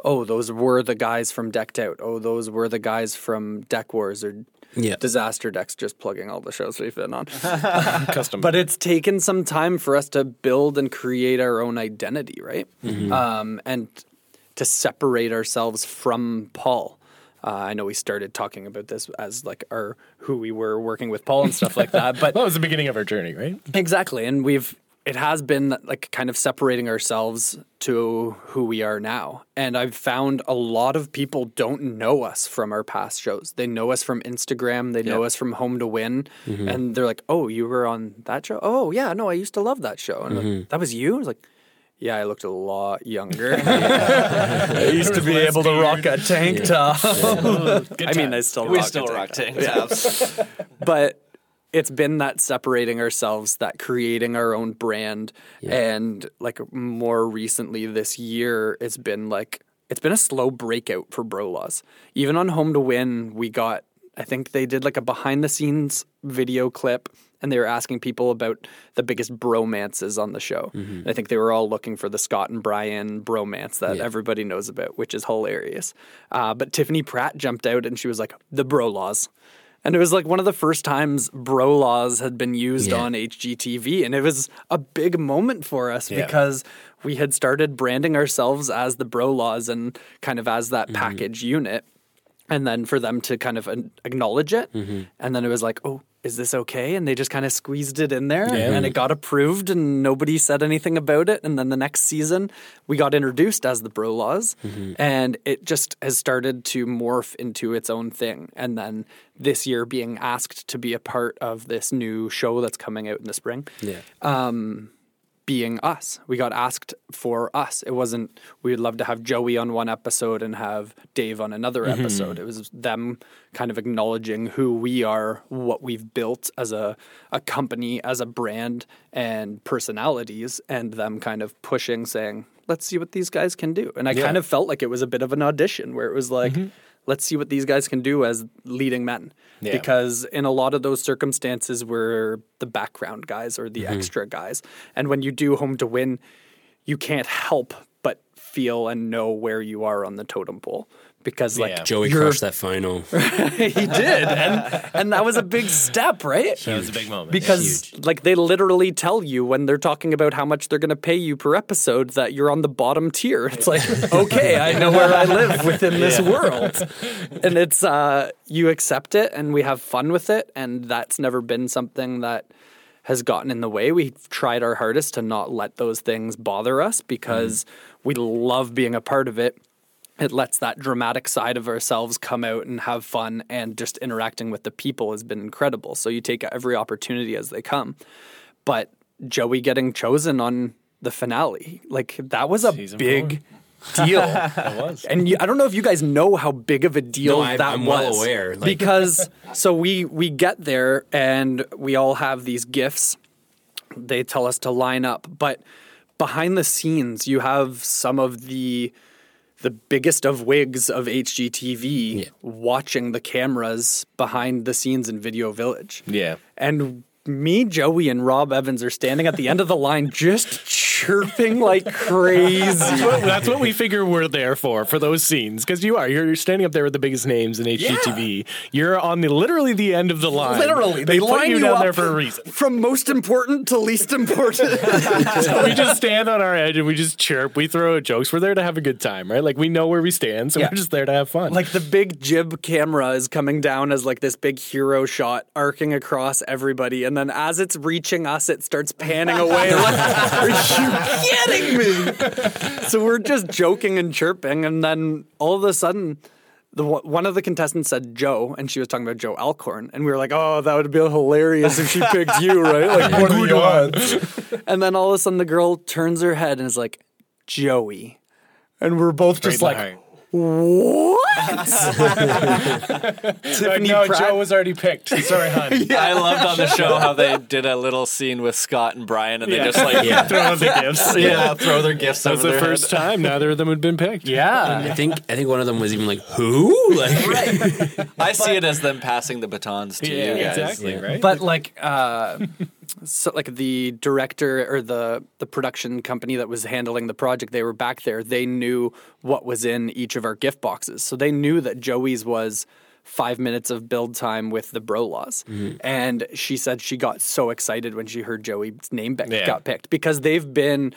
Oh, those were the guys from Decked Out. Oh, those were the guys from Deck Wars or Yeah. Disaster Decks, just plugging all the shows we've been on. custom. but it's taken some time for us to build and create our own identity, right? Um, and to separate ourselves from Paul. Uh, I know we started talking about this as like our who we were working with Paul and stuff like that, but that was the beginning of our journey, right? exactly, and we've it has been like kind of separating ourselves to who we are now. And I've found a lot of people don't know us from our past shows. They know us from Instagram, they know us from Home to Win, mm-hmm. and they're like, "Oh, you were on that show? Oh, yeah, no, I used to love that show." And I'm like, mm-hmm. that was you? I was like, "Yeah, I looked a lot younger. I used to be able to rock a tank top. I mean, I still We rock still a tank rock tank tops. but it's been that separating ourselves, that creating our own brand, and like more recently this year, it's been like it's been a slow breakout for Bro Laws. Even on Home to Win, we got I think they did like a behind the scenes video clip. And they were asking people about the biggest bromances on the show. And I think they were all looking for the Scott and Bryan bromance that everybody knows about, which is hilarious. Uh, but Tiffany Pratt jumped out and she was like, "The Bro Laws," And it was like one of the first times bro laws had been used Yeah. on HGTV. And it was a big moment for us Yeah. because we had started branding ourselves as the bro laws and kind of as that mm-hmm. package unit. And then for them to kind of acknowledge it. Mm-hmm. And then it was like, oh, is this okay? And they just kind of squeezed it in there and it got approved and nobody said anything about it. And then the next season, we got introduced as the Bro Laws mm-hmm. and it just has started to morph into its own thing. And then this year, being asked to be a part of this new show that's coming out in the spring Yeah. Um, being us. We got asked for us. It wasn't we would love to have Joey on one episode and have Dave on another mm-hmm. episode. It was them kind of acknowledging who we are, what we've built as a a company, as a brand and personalities and them kind of pushing saying, "Let's see what these guys can do." And I kind of felt like it was a bit of an audition where it was like mm-hmm. Let's see what these guys can do as leading men. Yeah. Because in a lot of those circumstances, we're the background guys or the Mm-hmm. extra guys. And when you do home to win, you can't help but feel and know where you are on the totem pole. Because like Yeah. Joey crushed that final. he did, and and that was a big step, right? That was a big moment. Because like they literally tell you when they're talking about how much they're going to pay you per episode that you're on the bottom tier. It's like, okay, I know where I live within this world. And it's uh you accept it and we have fun with it and that's never been something that has gotten in the way. We've tried our hardest to not let those things bother us because we love being a part of it it lets that dramatic side of ourselves come out and have fun and just interacting with the people has been incredible so you take every opportunity as they come but joey getting chosen on the finale like that was a Season big deal That was. and you, I don't know if you guys know how big of a deal No, I- that I'm was. well aware, like- because so we we get there and we all have these gifts. They tell us to line up, but behind the scenes, you have some of the the biggest of wigs of HGTV Yeah. watching the cameras behind the scenes in Video Village. Yeah. And me, Joey, and Rob Evans are standing at the end of the line just chirping like crazy. That's what, that's what we figure we're there for, for those scenes. Because you are. You're, you're standing up there with the biggest names in HGTV. You're on the literally the end of the line. Literally, They, they put line you you down up there for a reason. from most important to least important. So we just stand on our edge and we just chirp. We throw out jokes. We're there to have a good time, right? Like we know where we stand, so Yeah. we're just there to have fun. like the big jib camera is coming down as like this big hero shot arcing across everybody and then as it's reaching us it starts panning away like are you kidding me so we're just joking and chirping and then all of a sudden the one of the contestants said Joe, and she was talking about Jo Alcorn, and we were like, "Oh, that would be hilarious if she picked you, right? Like, what are the odds?" And then all of a sudden, the girl turns her head and is like, "Joey," and we're both just Right like. What? Tiffany no, Pratt. Joe was already picked. Sorry, hon. I loved on the show how they did a little scene with Scott and Bryan, and they just like Yeah. Throw out the gifts. yeah, throw their gifts That was over the their first head. time neither of them had been picked. yeah. I think I think one of them was even like, "Who?" Like, I see it as them passing the batons to Yeah, you guys. exactly, right? But like, uh, so like the director or the the production company that was handling the project, they were back there. They knew what was in each of our gift boxes, so they knew that Joey's was five minutes of build time with the bro laws. Mm-hmm. And she said she got so excited when she heard Joey's name be- Yeah. got picked because they've been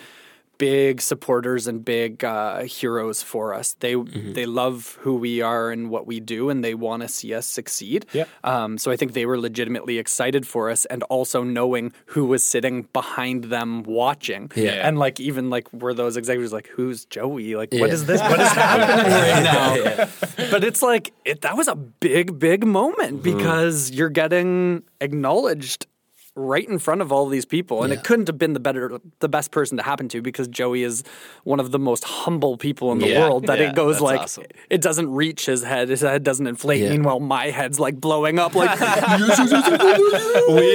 big supporters and big uh, heroes for us. They they love who we are and what we do, and they want to see us succeed. Yep. Um, so I think they were legitimately excited for us, and also knowing who was sitting behind them watching. Yeah. And like even like were those executives like, "Who's Joey? Like, what Yeah. is this? What is happening right now?" But it's like it, that was a big, big moment because you're getting acknowledged right in front of all these people and Yeah. it couldn't have been the better the best person to happen to because Joey is one of the most humble people in the Yeah. world that Yeah, it goes like awesome. it doesn't reach his head his head doesn't inflate Yeah. meanwhile my head's like blowing up like We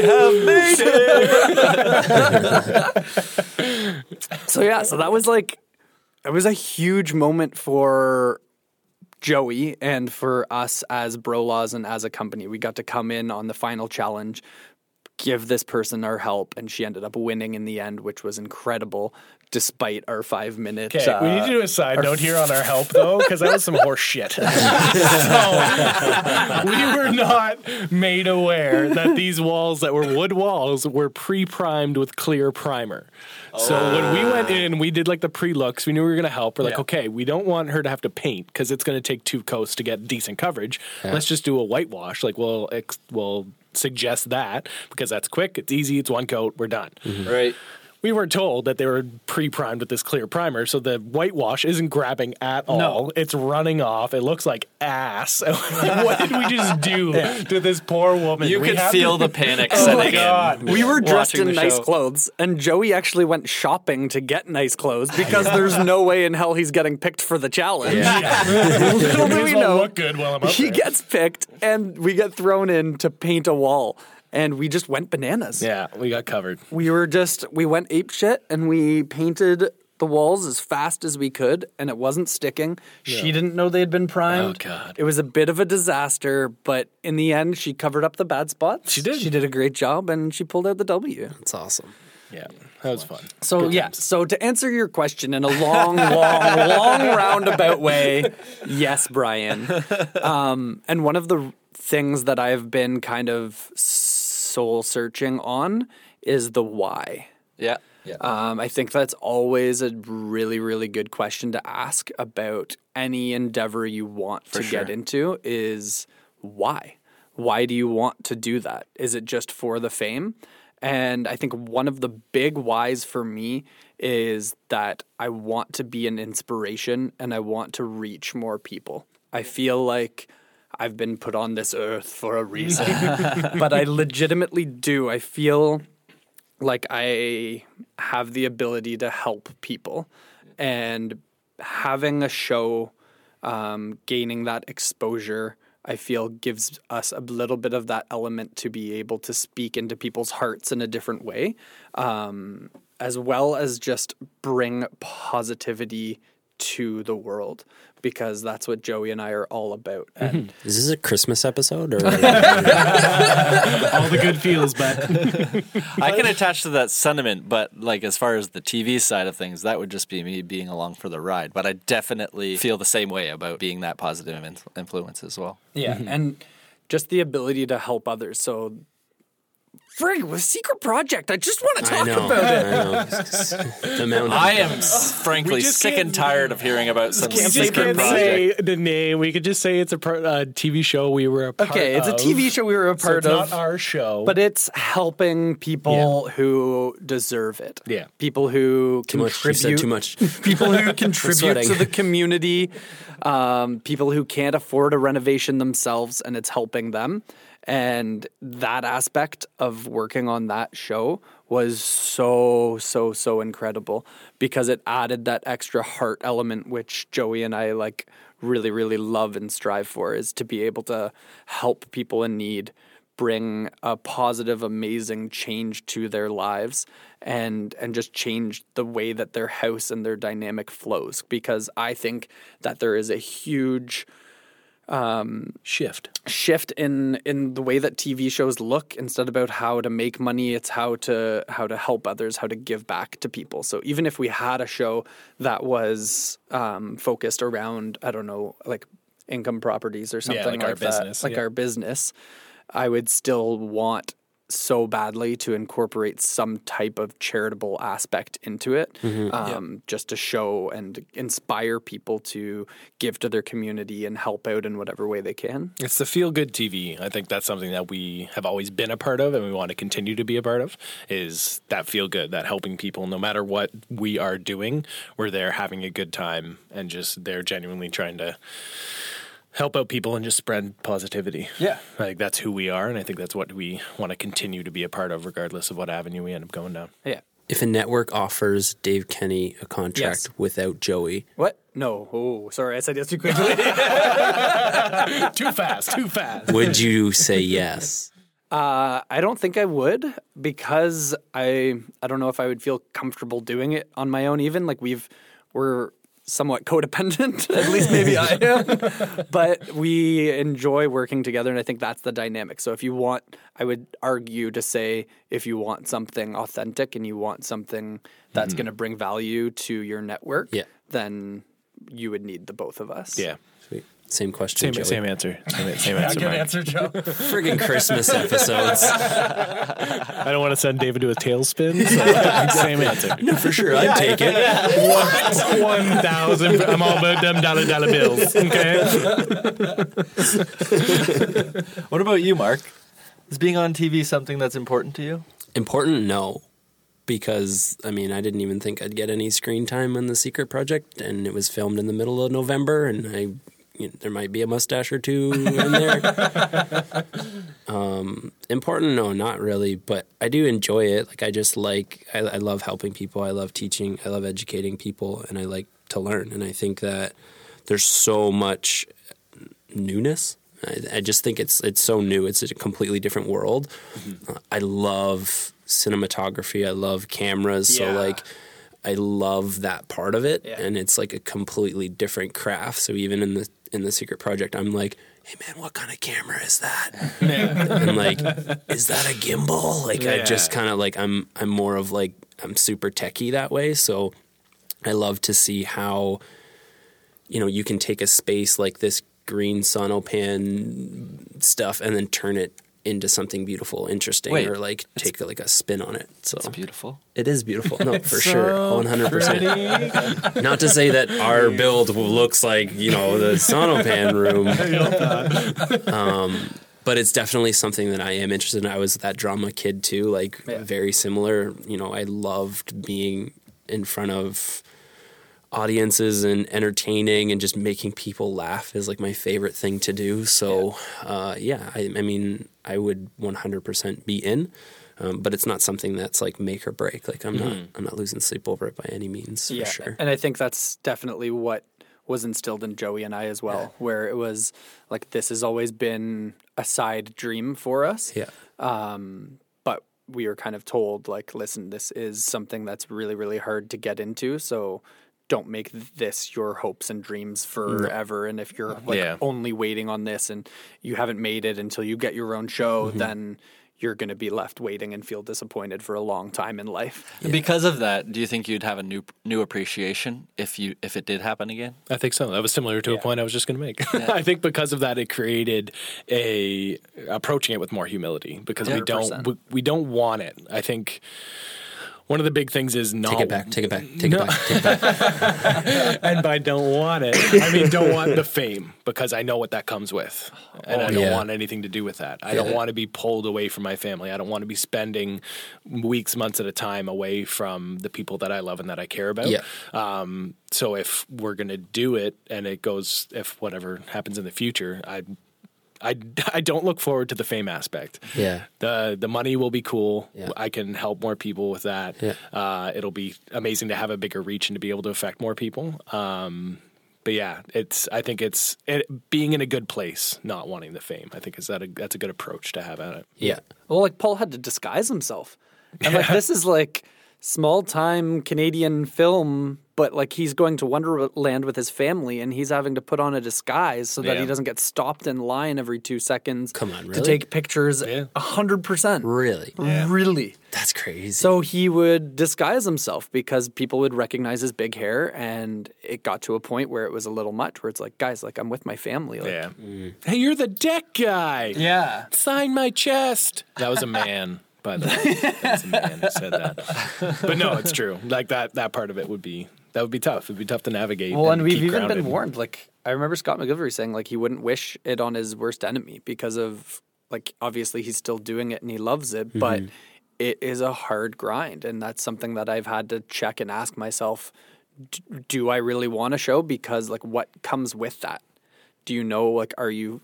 have made it. so yeah so that was like it was a huge moment for Joey and for us as Brolaws and as a company we got to come in on the final challenge give this person our help and she ended up winning in the end which was incredible despite our five minute Okay, we need to do a uh, side note here on our help though, because that was some horse shit. so we were not made aware that these walls that were wood walls were pre-primed with clear primer. So when we went oh. in, we did like the pre-looks. We knew we were going to help. We're like, Yeah. okay, we don't want her to have to paint because it's going to take two coats to get decent coverage. Let's just do a whitewash. Like we'll ex- we'll suggest that because that's quick. It's easy. It's one coat. We're done Right. We weren't told that they were pre-primed with this clear primer, so the whitewash isn't grabbing at all. No. It's running off. It looks like ass. what did we just do to this poor woman? You We could feel to- the panic Oh setting in. We were dressed in nice show. clothes, and Joey actually went shopping to get nice clothes because there's no way in hell he's getting picked for the challenge. Little do we know, look good while I'm up he there. gets picked, and we get thrown in to paint a wall, and we just went bananas. yeah, we got covered. We were just we went ape shit, and we painted the walls as fast as we could, and it wasn't sticking. She didn't know they had been primed. Oh, God. It was a bit of a disaster, but in the end, she covered up the bad spots. She did. She did a great job, and she pulled out the W. That's awesome. Yeah, that was fun. So yeah, so to answer your question in a long, long, long roundabout way, yes, Brian. Um, and one of the things that I've been kind of soul searching on is the why. Yeah. Yeah. Um, I think that's always a really, really good question to ask about any endeavor you want to sure. get into is why? Why do you want to do that? Is it just for the fame? And I think one of the big whys for me is that I want to be an inspiration and I want to reach more people. I feel like I've been put on this earth for a reason, but I legitimately do. I feel like I have the ability to help people, and having a show, um, gaining that exposure, I feel gives us a little bit of that element to be able to speak into people's hearts in a different way, um, as well as just bring positivity to the world because that's what Joey and I are all about. Mm-hmm. And Is this a Christmas episode or? All the good feels, but I can attach to that sentiment, but like as far as the TV side of things, that would just be me being along for the ride. But I definitely feel the same way about being that positive influence as well. Yeah, mm-hmm. and just the ability to help others. So, Frig, with a Secret Project, I just want to I talk know. about it. I know. the amount I am frankly just sick can't- and tired of hearing about some we just secret can't project. say the name. We could just say it's a pro- uh, TV show we were a part Okay, it's a of. TV show we were a So part it's of, not our show, but it's helping people who deserve it. Yeah. people who too much. You contribute. said too much. people who contribute sweating. to the community, um, people who can't afford a renovation themselves, and it's helping them. And that aspect of working on that show was so, so, so incredible because it added that extra heart element, which Joey and I like really, really love and strive for is to be able to help people in need bring a positive, amazing change to their lives and and just change the way that their house and their dynamic flows. Because I think that there is a huge Shift. shift in in the way that TV shows look instead about how to make money it's how to how to help others how to give back to people so even if we had a show that was um, focused around I don't know like income properties or something like like, our that business, like yeah. our business I would still want so badly to incorporate some type of charitable aspect into it um, just to show and inspire people to give to their community and help out in whatever way they can. It's the feel good TV. I think that's something that we have always been a part of and we want to continue to be a part of is that feel good, that helping people no matter what we are doing, we're there having a good time and just they're genuinely trying to help out people and just spread positivity. Yeah. Like that's who we are and I think that's what we want to continue to be a part of regardless of what avenue we end up going down. Yeah. If a network offers Dave Kenny a contract Yes. without Joey, What? No. Oh, sorry. I said yes too quickly. too fast, too fast. would you say yes? uh, I don't think I would because I I don't know if I would feel comfortable doing it on my own. Even like we've we're somewhat codependent. At least maybe I am. but we enjoy working together, and I think that's the dynamic. So if you want, I would argue to say if you want something authentic and you want something that's mm-hmm. going to bring value to your network, Yeah. then you would need the both of us. Yeah. Sweet. Same question, Same, Joey. same answer. Same, same answer. Mike. Joe. Friggin' Christmas episodes. I don't want to send David to a tailspin. So same answer. no, for sure. I'd take it. One thousand. I'm all about them dollar dollar bills. Okay. What about you, Mark? Is being on TV something that's important to you? Important? No. Because, I mean, I didn't even think I'd get any screen time on The Secret Project, and it was filmed in the middle of November, and I. You know, there might be a mustache or two in there. um, important? No, not really. But I do enjoy it. Like I just like I, I love helping people. I love teaching. I love educating people, and I like to learn. And I think that there's so much newness. I, I just think it's it's so new. It's a completely different world. Uh, I love cinematography. I love cameras. Yeah. So like. I love that part of it, Yeah. and it's like a completely different craft. So even in the in the secret project, I'm like, "Hey man, what kind of camera is that?" and like, "Is that a gimbal?" Like I just kind of like I'm I'm more of like I'm super techie that way. So I love to see how you know you can take a space like this green sonopan stuff and then turn it into something beautiful, interesting, Wait, or like take like a spin on it. So It's beautiful. it is beautiful. No, for sure. One hundred percent. Not to say that our build looks like, you know, the Sonopan room. um, but it's definitely something that I am interested in. I was that drama kid too, like very similar. You know, I loved being in front of audiences and entertaining and just making people laugh is like my favorite thing to do. So, uh, yeah, I, I mean, I would 100% be in, um, but it's not something that's like make or break. Like I'm not, I'm not losing sleep over it by any means for sure. and I think that's definitely what was instilled in Joey and I as well, where it was like this has always been a side dream for us. Yeah. but we were kind of told like listen this is something that's really really hard to get into so don't make this your hopes and dreams forever and if you're like Yeah. only waiting on this and you haven't made it until you get your own show Mm-hmm. then you're going to be left waiting and feel disappointed for a long time in life And because of that, do you think you'd have a new new appreciation if you if it did happen again? I think so. That was similar to a point I was just going to make. I think because of that, it created a approaching it with more humility because we don't we, we don't want it. I think one of the big things is not Take it back, take it back, take it back, take it back. and by don't want it, I mean don't want the fame because I know what that comes with, and I don't yeah. want anything to do with that. I don't want to be pulled away from my family. I don't want to be spending weeks, months at a time away from the people that I love and that I care about. Yeah. Um, so if we're gonna do it, and it goes, if whatever happens in the future, I. I, I don't look forward to the fame aspect. Yeah. The the money will be cool. Yeah. I can help more people with that. Yeah. Uh, it'll be amazing to have a bigger reach and to be able to affect more people. Um, but yeah, it's I think it's it, being in a good place, not wanting the fame. I think is that a, that's a good approach to have at it. Yeah. Well, like Paul had to disguise himself, and like this is like small time Canadian film, but like he's going to Wonderland with his family, and he's having to put on a disguise so that Yeah. he doesn't get stopped in line every two seconds. Come on, to take pictures. Yeah. A hundred percent, Really? really. That's crazy. So he would disguise himself because people would recognize his big hair, and it got to a point where it was a little much. Where it's like, guys, like I'm with my family. Like, Yeah. Mm. Hey, you're the deck guy. yeah. Sign my chest. That was a man, by the way. That was a man who said that. But no, it's true. Like that that part of it would be that would be tough. It'd be tough to navigate. Well, and, we've even grounded. been warned. Like I remember Scott McGillivray saying, like he wouldn't wish it on his worst enemy because of like obviously he's still doing it and he loves it, mm-hmm. but it is a hard grind, and that's something that I've had to check and ask myself: d- Do I really want a show? Because like what comes with that? Do you know? Like, are you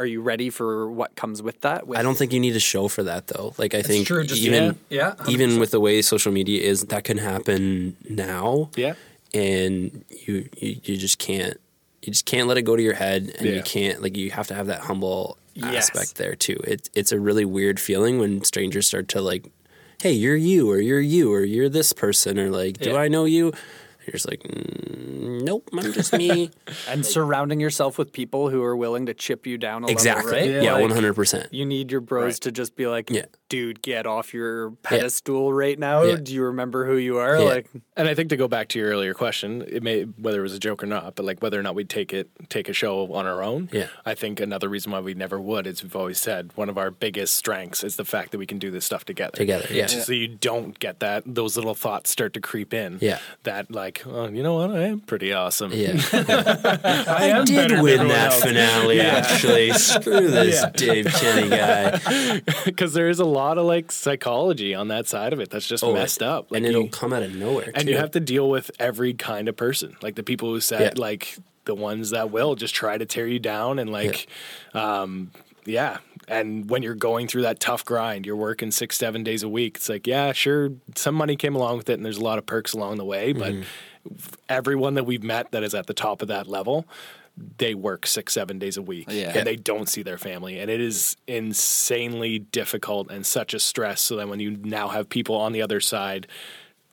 are you ready for what comes with that? With, I don't think you need a show for that though. Like I think true, just- even yeah, yeah, even with the way social media is, that can happen now. Yeah. and you, you you just can't you just can't let it go to your head, and Yeah. you can't like you have to have that humble Yes. aspect there too. It's it's a really weird feeling when strangers start to like, hey, you're you, or you're you, or you're this person, or like, do Yeah. I know you? You're just like, mm, nope, I'm just me. and surrounding yourself with people who are willing to chip you down a exactly. level, right? Yeah, Like, one hundred percent. You need your bros to just be like, Yeah. dude, get off your pedestal right now. Yeah. Do you remember who you are? Yeah. Like, And I think to go back to your earlier question, it may whether it was a joke or not, but like whether or not we'd take it take a show on our own. Yeah. I think another reason why we never would is we've always said one of our biggest strengths is the fact that we can do this stuff together. Together, yeah. So you don't get that those little thoughts start to creep in. Yeah. That like, oh, you know what, I am pretty awesome. Yeah, I, I am did win that else. finale. Actually, screw this Dave Cheney guy. because there is a lot of like psychology on that side of it that's just messed up. Like Oh, and it'll you- come out of nowhere. and too. you have to deal with every kind of person like the people who said like the ones that will just try to tear you down and like um yeah and when you're going through that tough grind you're working six seven days a week it's like yeah sure some money came along with it and there's a lot of perks along the way but mm-hmm. everyone that we've met that is at the top of that level they work six seven days a week Yeah. and they don't see their family. And it is insanely difficult and such a stress. So that when you now have people on the other side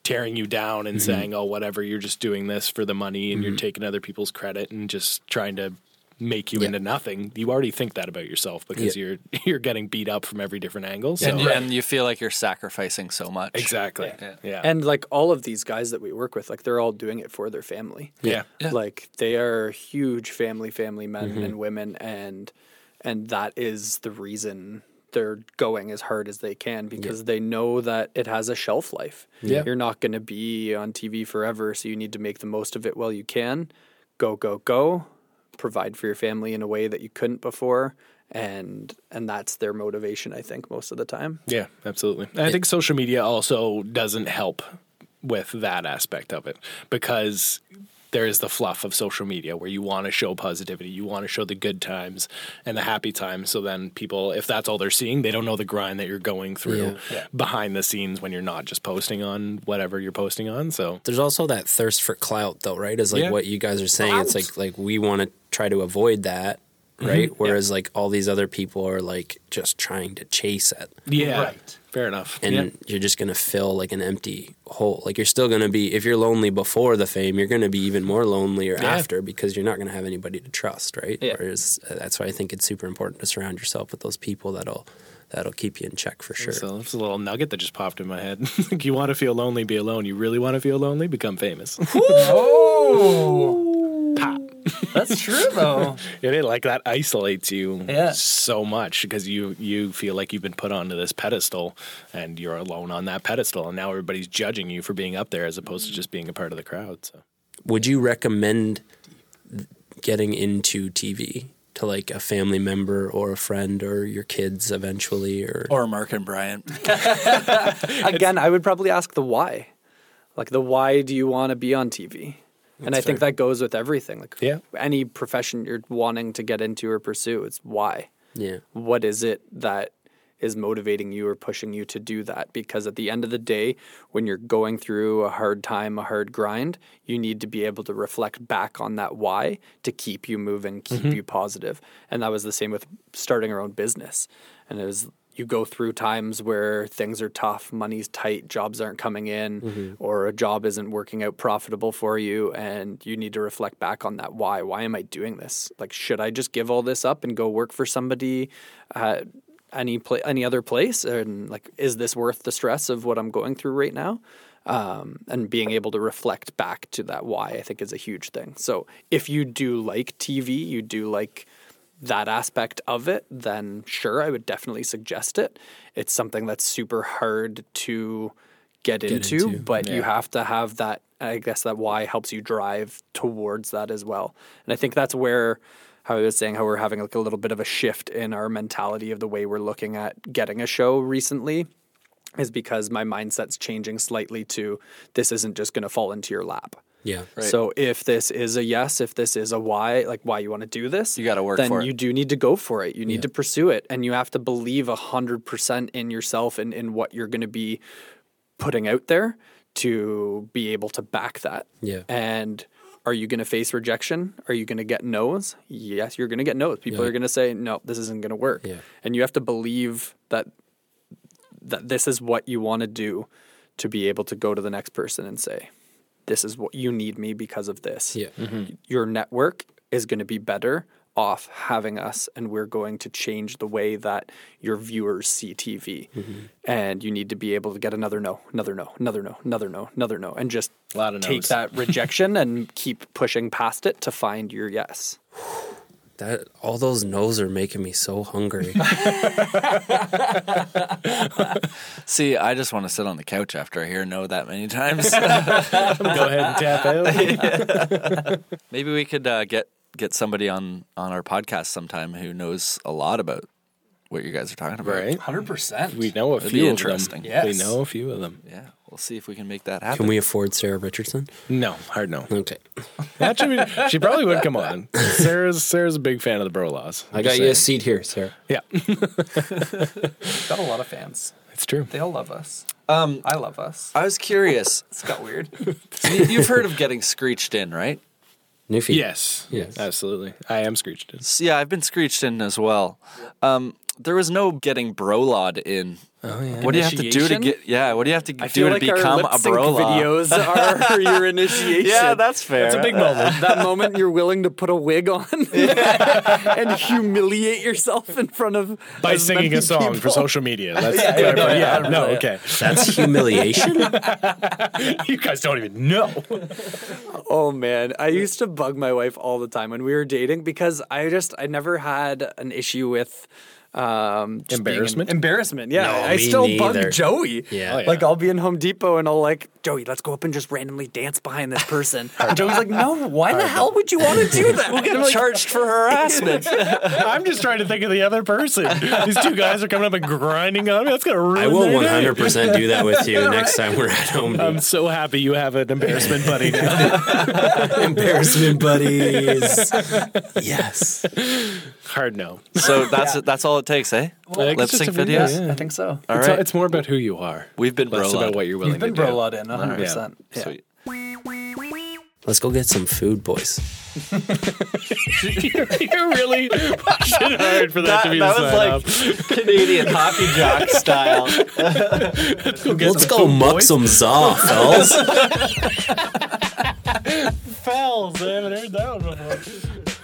tearing you down and mm-hmm. saying oh whatever you're just doing this for the money and you're mm-hmm. taking other people's credit and just trying to make you Yeah. into nothing you already think that about yourself because Yeah. you're you're getting beat up from every different angle so and, you, and you feel like you're sacrificing so much. exactly Yeah. yeah and like all of these guys that we work with, like they're all doing it for their family. yeah Yeah. Like they are huge family, family men Mm-hmm. and women, and and that is the reason they're going as hard as they can because they know that it has a shelf life. Yeah. You're not going to be on TV forever, so you need to make the most of it while you can. Go, go, go. Provide for your family in a way that you couldn't before, and and that's their motivation. I think most of the time. Yeah, absolutely. And I think social media also doesn't help with that aspect of it because there is the fluff of social media where you want to show positivity, you want to show the good times and the happy times. So then people, if that's all they're seeing, they don't know the grind that you're going through behind the scenes when you're not just posting on whatever you're posting on. So There's also that thirst for clout, though, right? Is like Yeah. what you guys are saying. It's like like we want to try to avoid that, right? Whereas like all these other people are like just trying to chase it, yeah, fair enough. and yeah. you're just gonna fill like an empty hole. Like you're still gonna be if you're lonely before the fame, you're gonna be even more lonely Yeah. after because you're not gonna have anybody to trust, right? Yeah. Whereas uh, that's why I think it's super important to surround yourself with those people that'll that'll keep you in check for sure. So that's a little nugget that just popped in my head. like you want to feel lonely, be alone. You really want to feel lonely, become famous. That's true though. It is like that isolates you Yeah. so much because you you feel like you've been put onto this pedestal and you're alone on that pedestal and now everybody's judging you for being up there as opposed to just being a part of the crowd. So Would you recommend getting into TV to like a family member or a friend or your kids eventually or Or Mark and Brian. Again, I would probably ask the why. Like the why do you want to be on TV? And I think that goes with everything. Like Yeah. any profession you're wanting to get into or pursue, it's why. yeah. What is it that is motivating you or pushing you to do that because at the end of the day when you're going through a hard time a hard grind you need to be able to reflect back on that why to keep you moving keep mm-hmm. you positive. positive and that was the same with starting our own business and it was you go through times where things are tough, money's tight, jobs aren't coming in, or a job isn't working out profitable for you, and you need to reflect back on that. Why? Why am I doing this? Like, should I just give all this up and go work for somebody at any pla- any other place? And like, is this worth the stress of what I'm going through right now? Um, and being able to reflect back to that why, I think, is a huge thing. So, if you do like TV, you do like that aspect of it, then sure, I would definitely suggest it. It's something that's super hard to get, into, into, but you have to have that. I guess that why helps you drive towards that as well. And I think that's where, how I was saying, how we're having like a little bit of a shift in our mentality of the way we're looking at getting a show recently. Is because my mindset's changing slightly to this isn't just going to fall into your lap. Yeah. So if this is a yes, if this is a why, like why you want to do this, You gotta work then for it. you do need to go for it. You need to pursue it, and you have to believe a hundred percent in yourself and in what you're going to be putting out there to be able to back that. Yeah. And are you going to face rejection? Are you going to get no's? Yes, you're going to get no's. People Yeah. are going to say, "No, this isn't going to work." Yeah. And you have to believe that that this is what you want to do to be able to go to the next person and say, "This is what you need me because of this." Yeah. Mm-hmm. Your network is going to be better off having us and we're going to change the way that your viewers see TV. Mm-hmm. And you need to be able to get another no, another no, another no, another no, another no and just A lot of take that rejection and keep pushing past it to find your yes. That all those no's are making me so hungry. See, I just want to sit on the couch after I hear no that many times. Go ahead and tap out. Maybe we could uh, get get somebody on on our podcast sometime who knows a lot about what you guys are talking about. Right. 100%. We know a That'd few be of interesting. them. Yes. We know a few of them. Yeah, we'll see if we can make that happen. Can we afford Sarah Richardson? No, hard no. Okay. Actually, she probably would come on. Sarah's Sarah's a big fan of the bro laws. I got you a seat here, Sarah. Yeah, Got a lot of fans. it's true. They all love us. Um, I love us. I was curious. It's got weird. You- You've heard of getting screeched in, right? New feet. Yes, Yes. absolutely. I am screeched in. So, yeah, I've been screeched in as well. Um, there was no getting brolod in. Oh yeah. What do you have to do to get? Yeah. What do you have to I do feel to like become our a lip sync brolod? videos are your initiation. Yeah, that's fair. It's a big moment. that moment you're willing to put a wig on and humiliate yourself in front of By singing a song for social media. That's yeah, yeah, no, okay. That's humiliation. You guys don't even know. Oh man, I used to bug my wife all the time when we were dating because I just I never had an issue with um Embarrassment? in- embarrassment, yeah. No, I me still neither. bug Joey. Yeah. Oh, yeah. Like I'll be in Home Depot and I'll like Joey, let's go up and just randomly dance behind this person. and Joey's like, no, why the hell would you want to do that? We'll get charged for harassment. I'm just trying to think of the other person. These two guys are coming up and grinding on me. That's gonna ruin it. I will 100% do that with you next time we're at home. Depot. I'm so happy you have an embarrassment buddy now. Embarrassment buddies. yes. Hard no. so that's that's all it takes, eh? Like, Lip sync a video, videos. yeah. I think so. All It's, right. it's more about who you are. We've been Less brolod. about what you're willing You've been to do. brolod in 100%. Sweet. Let's go get some food, boys. You're really pushing hard for that, to be the sign off. Canadian hockey jock style. Let's go muck some zaw, fellas. Fells. I haven't heard that one before.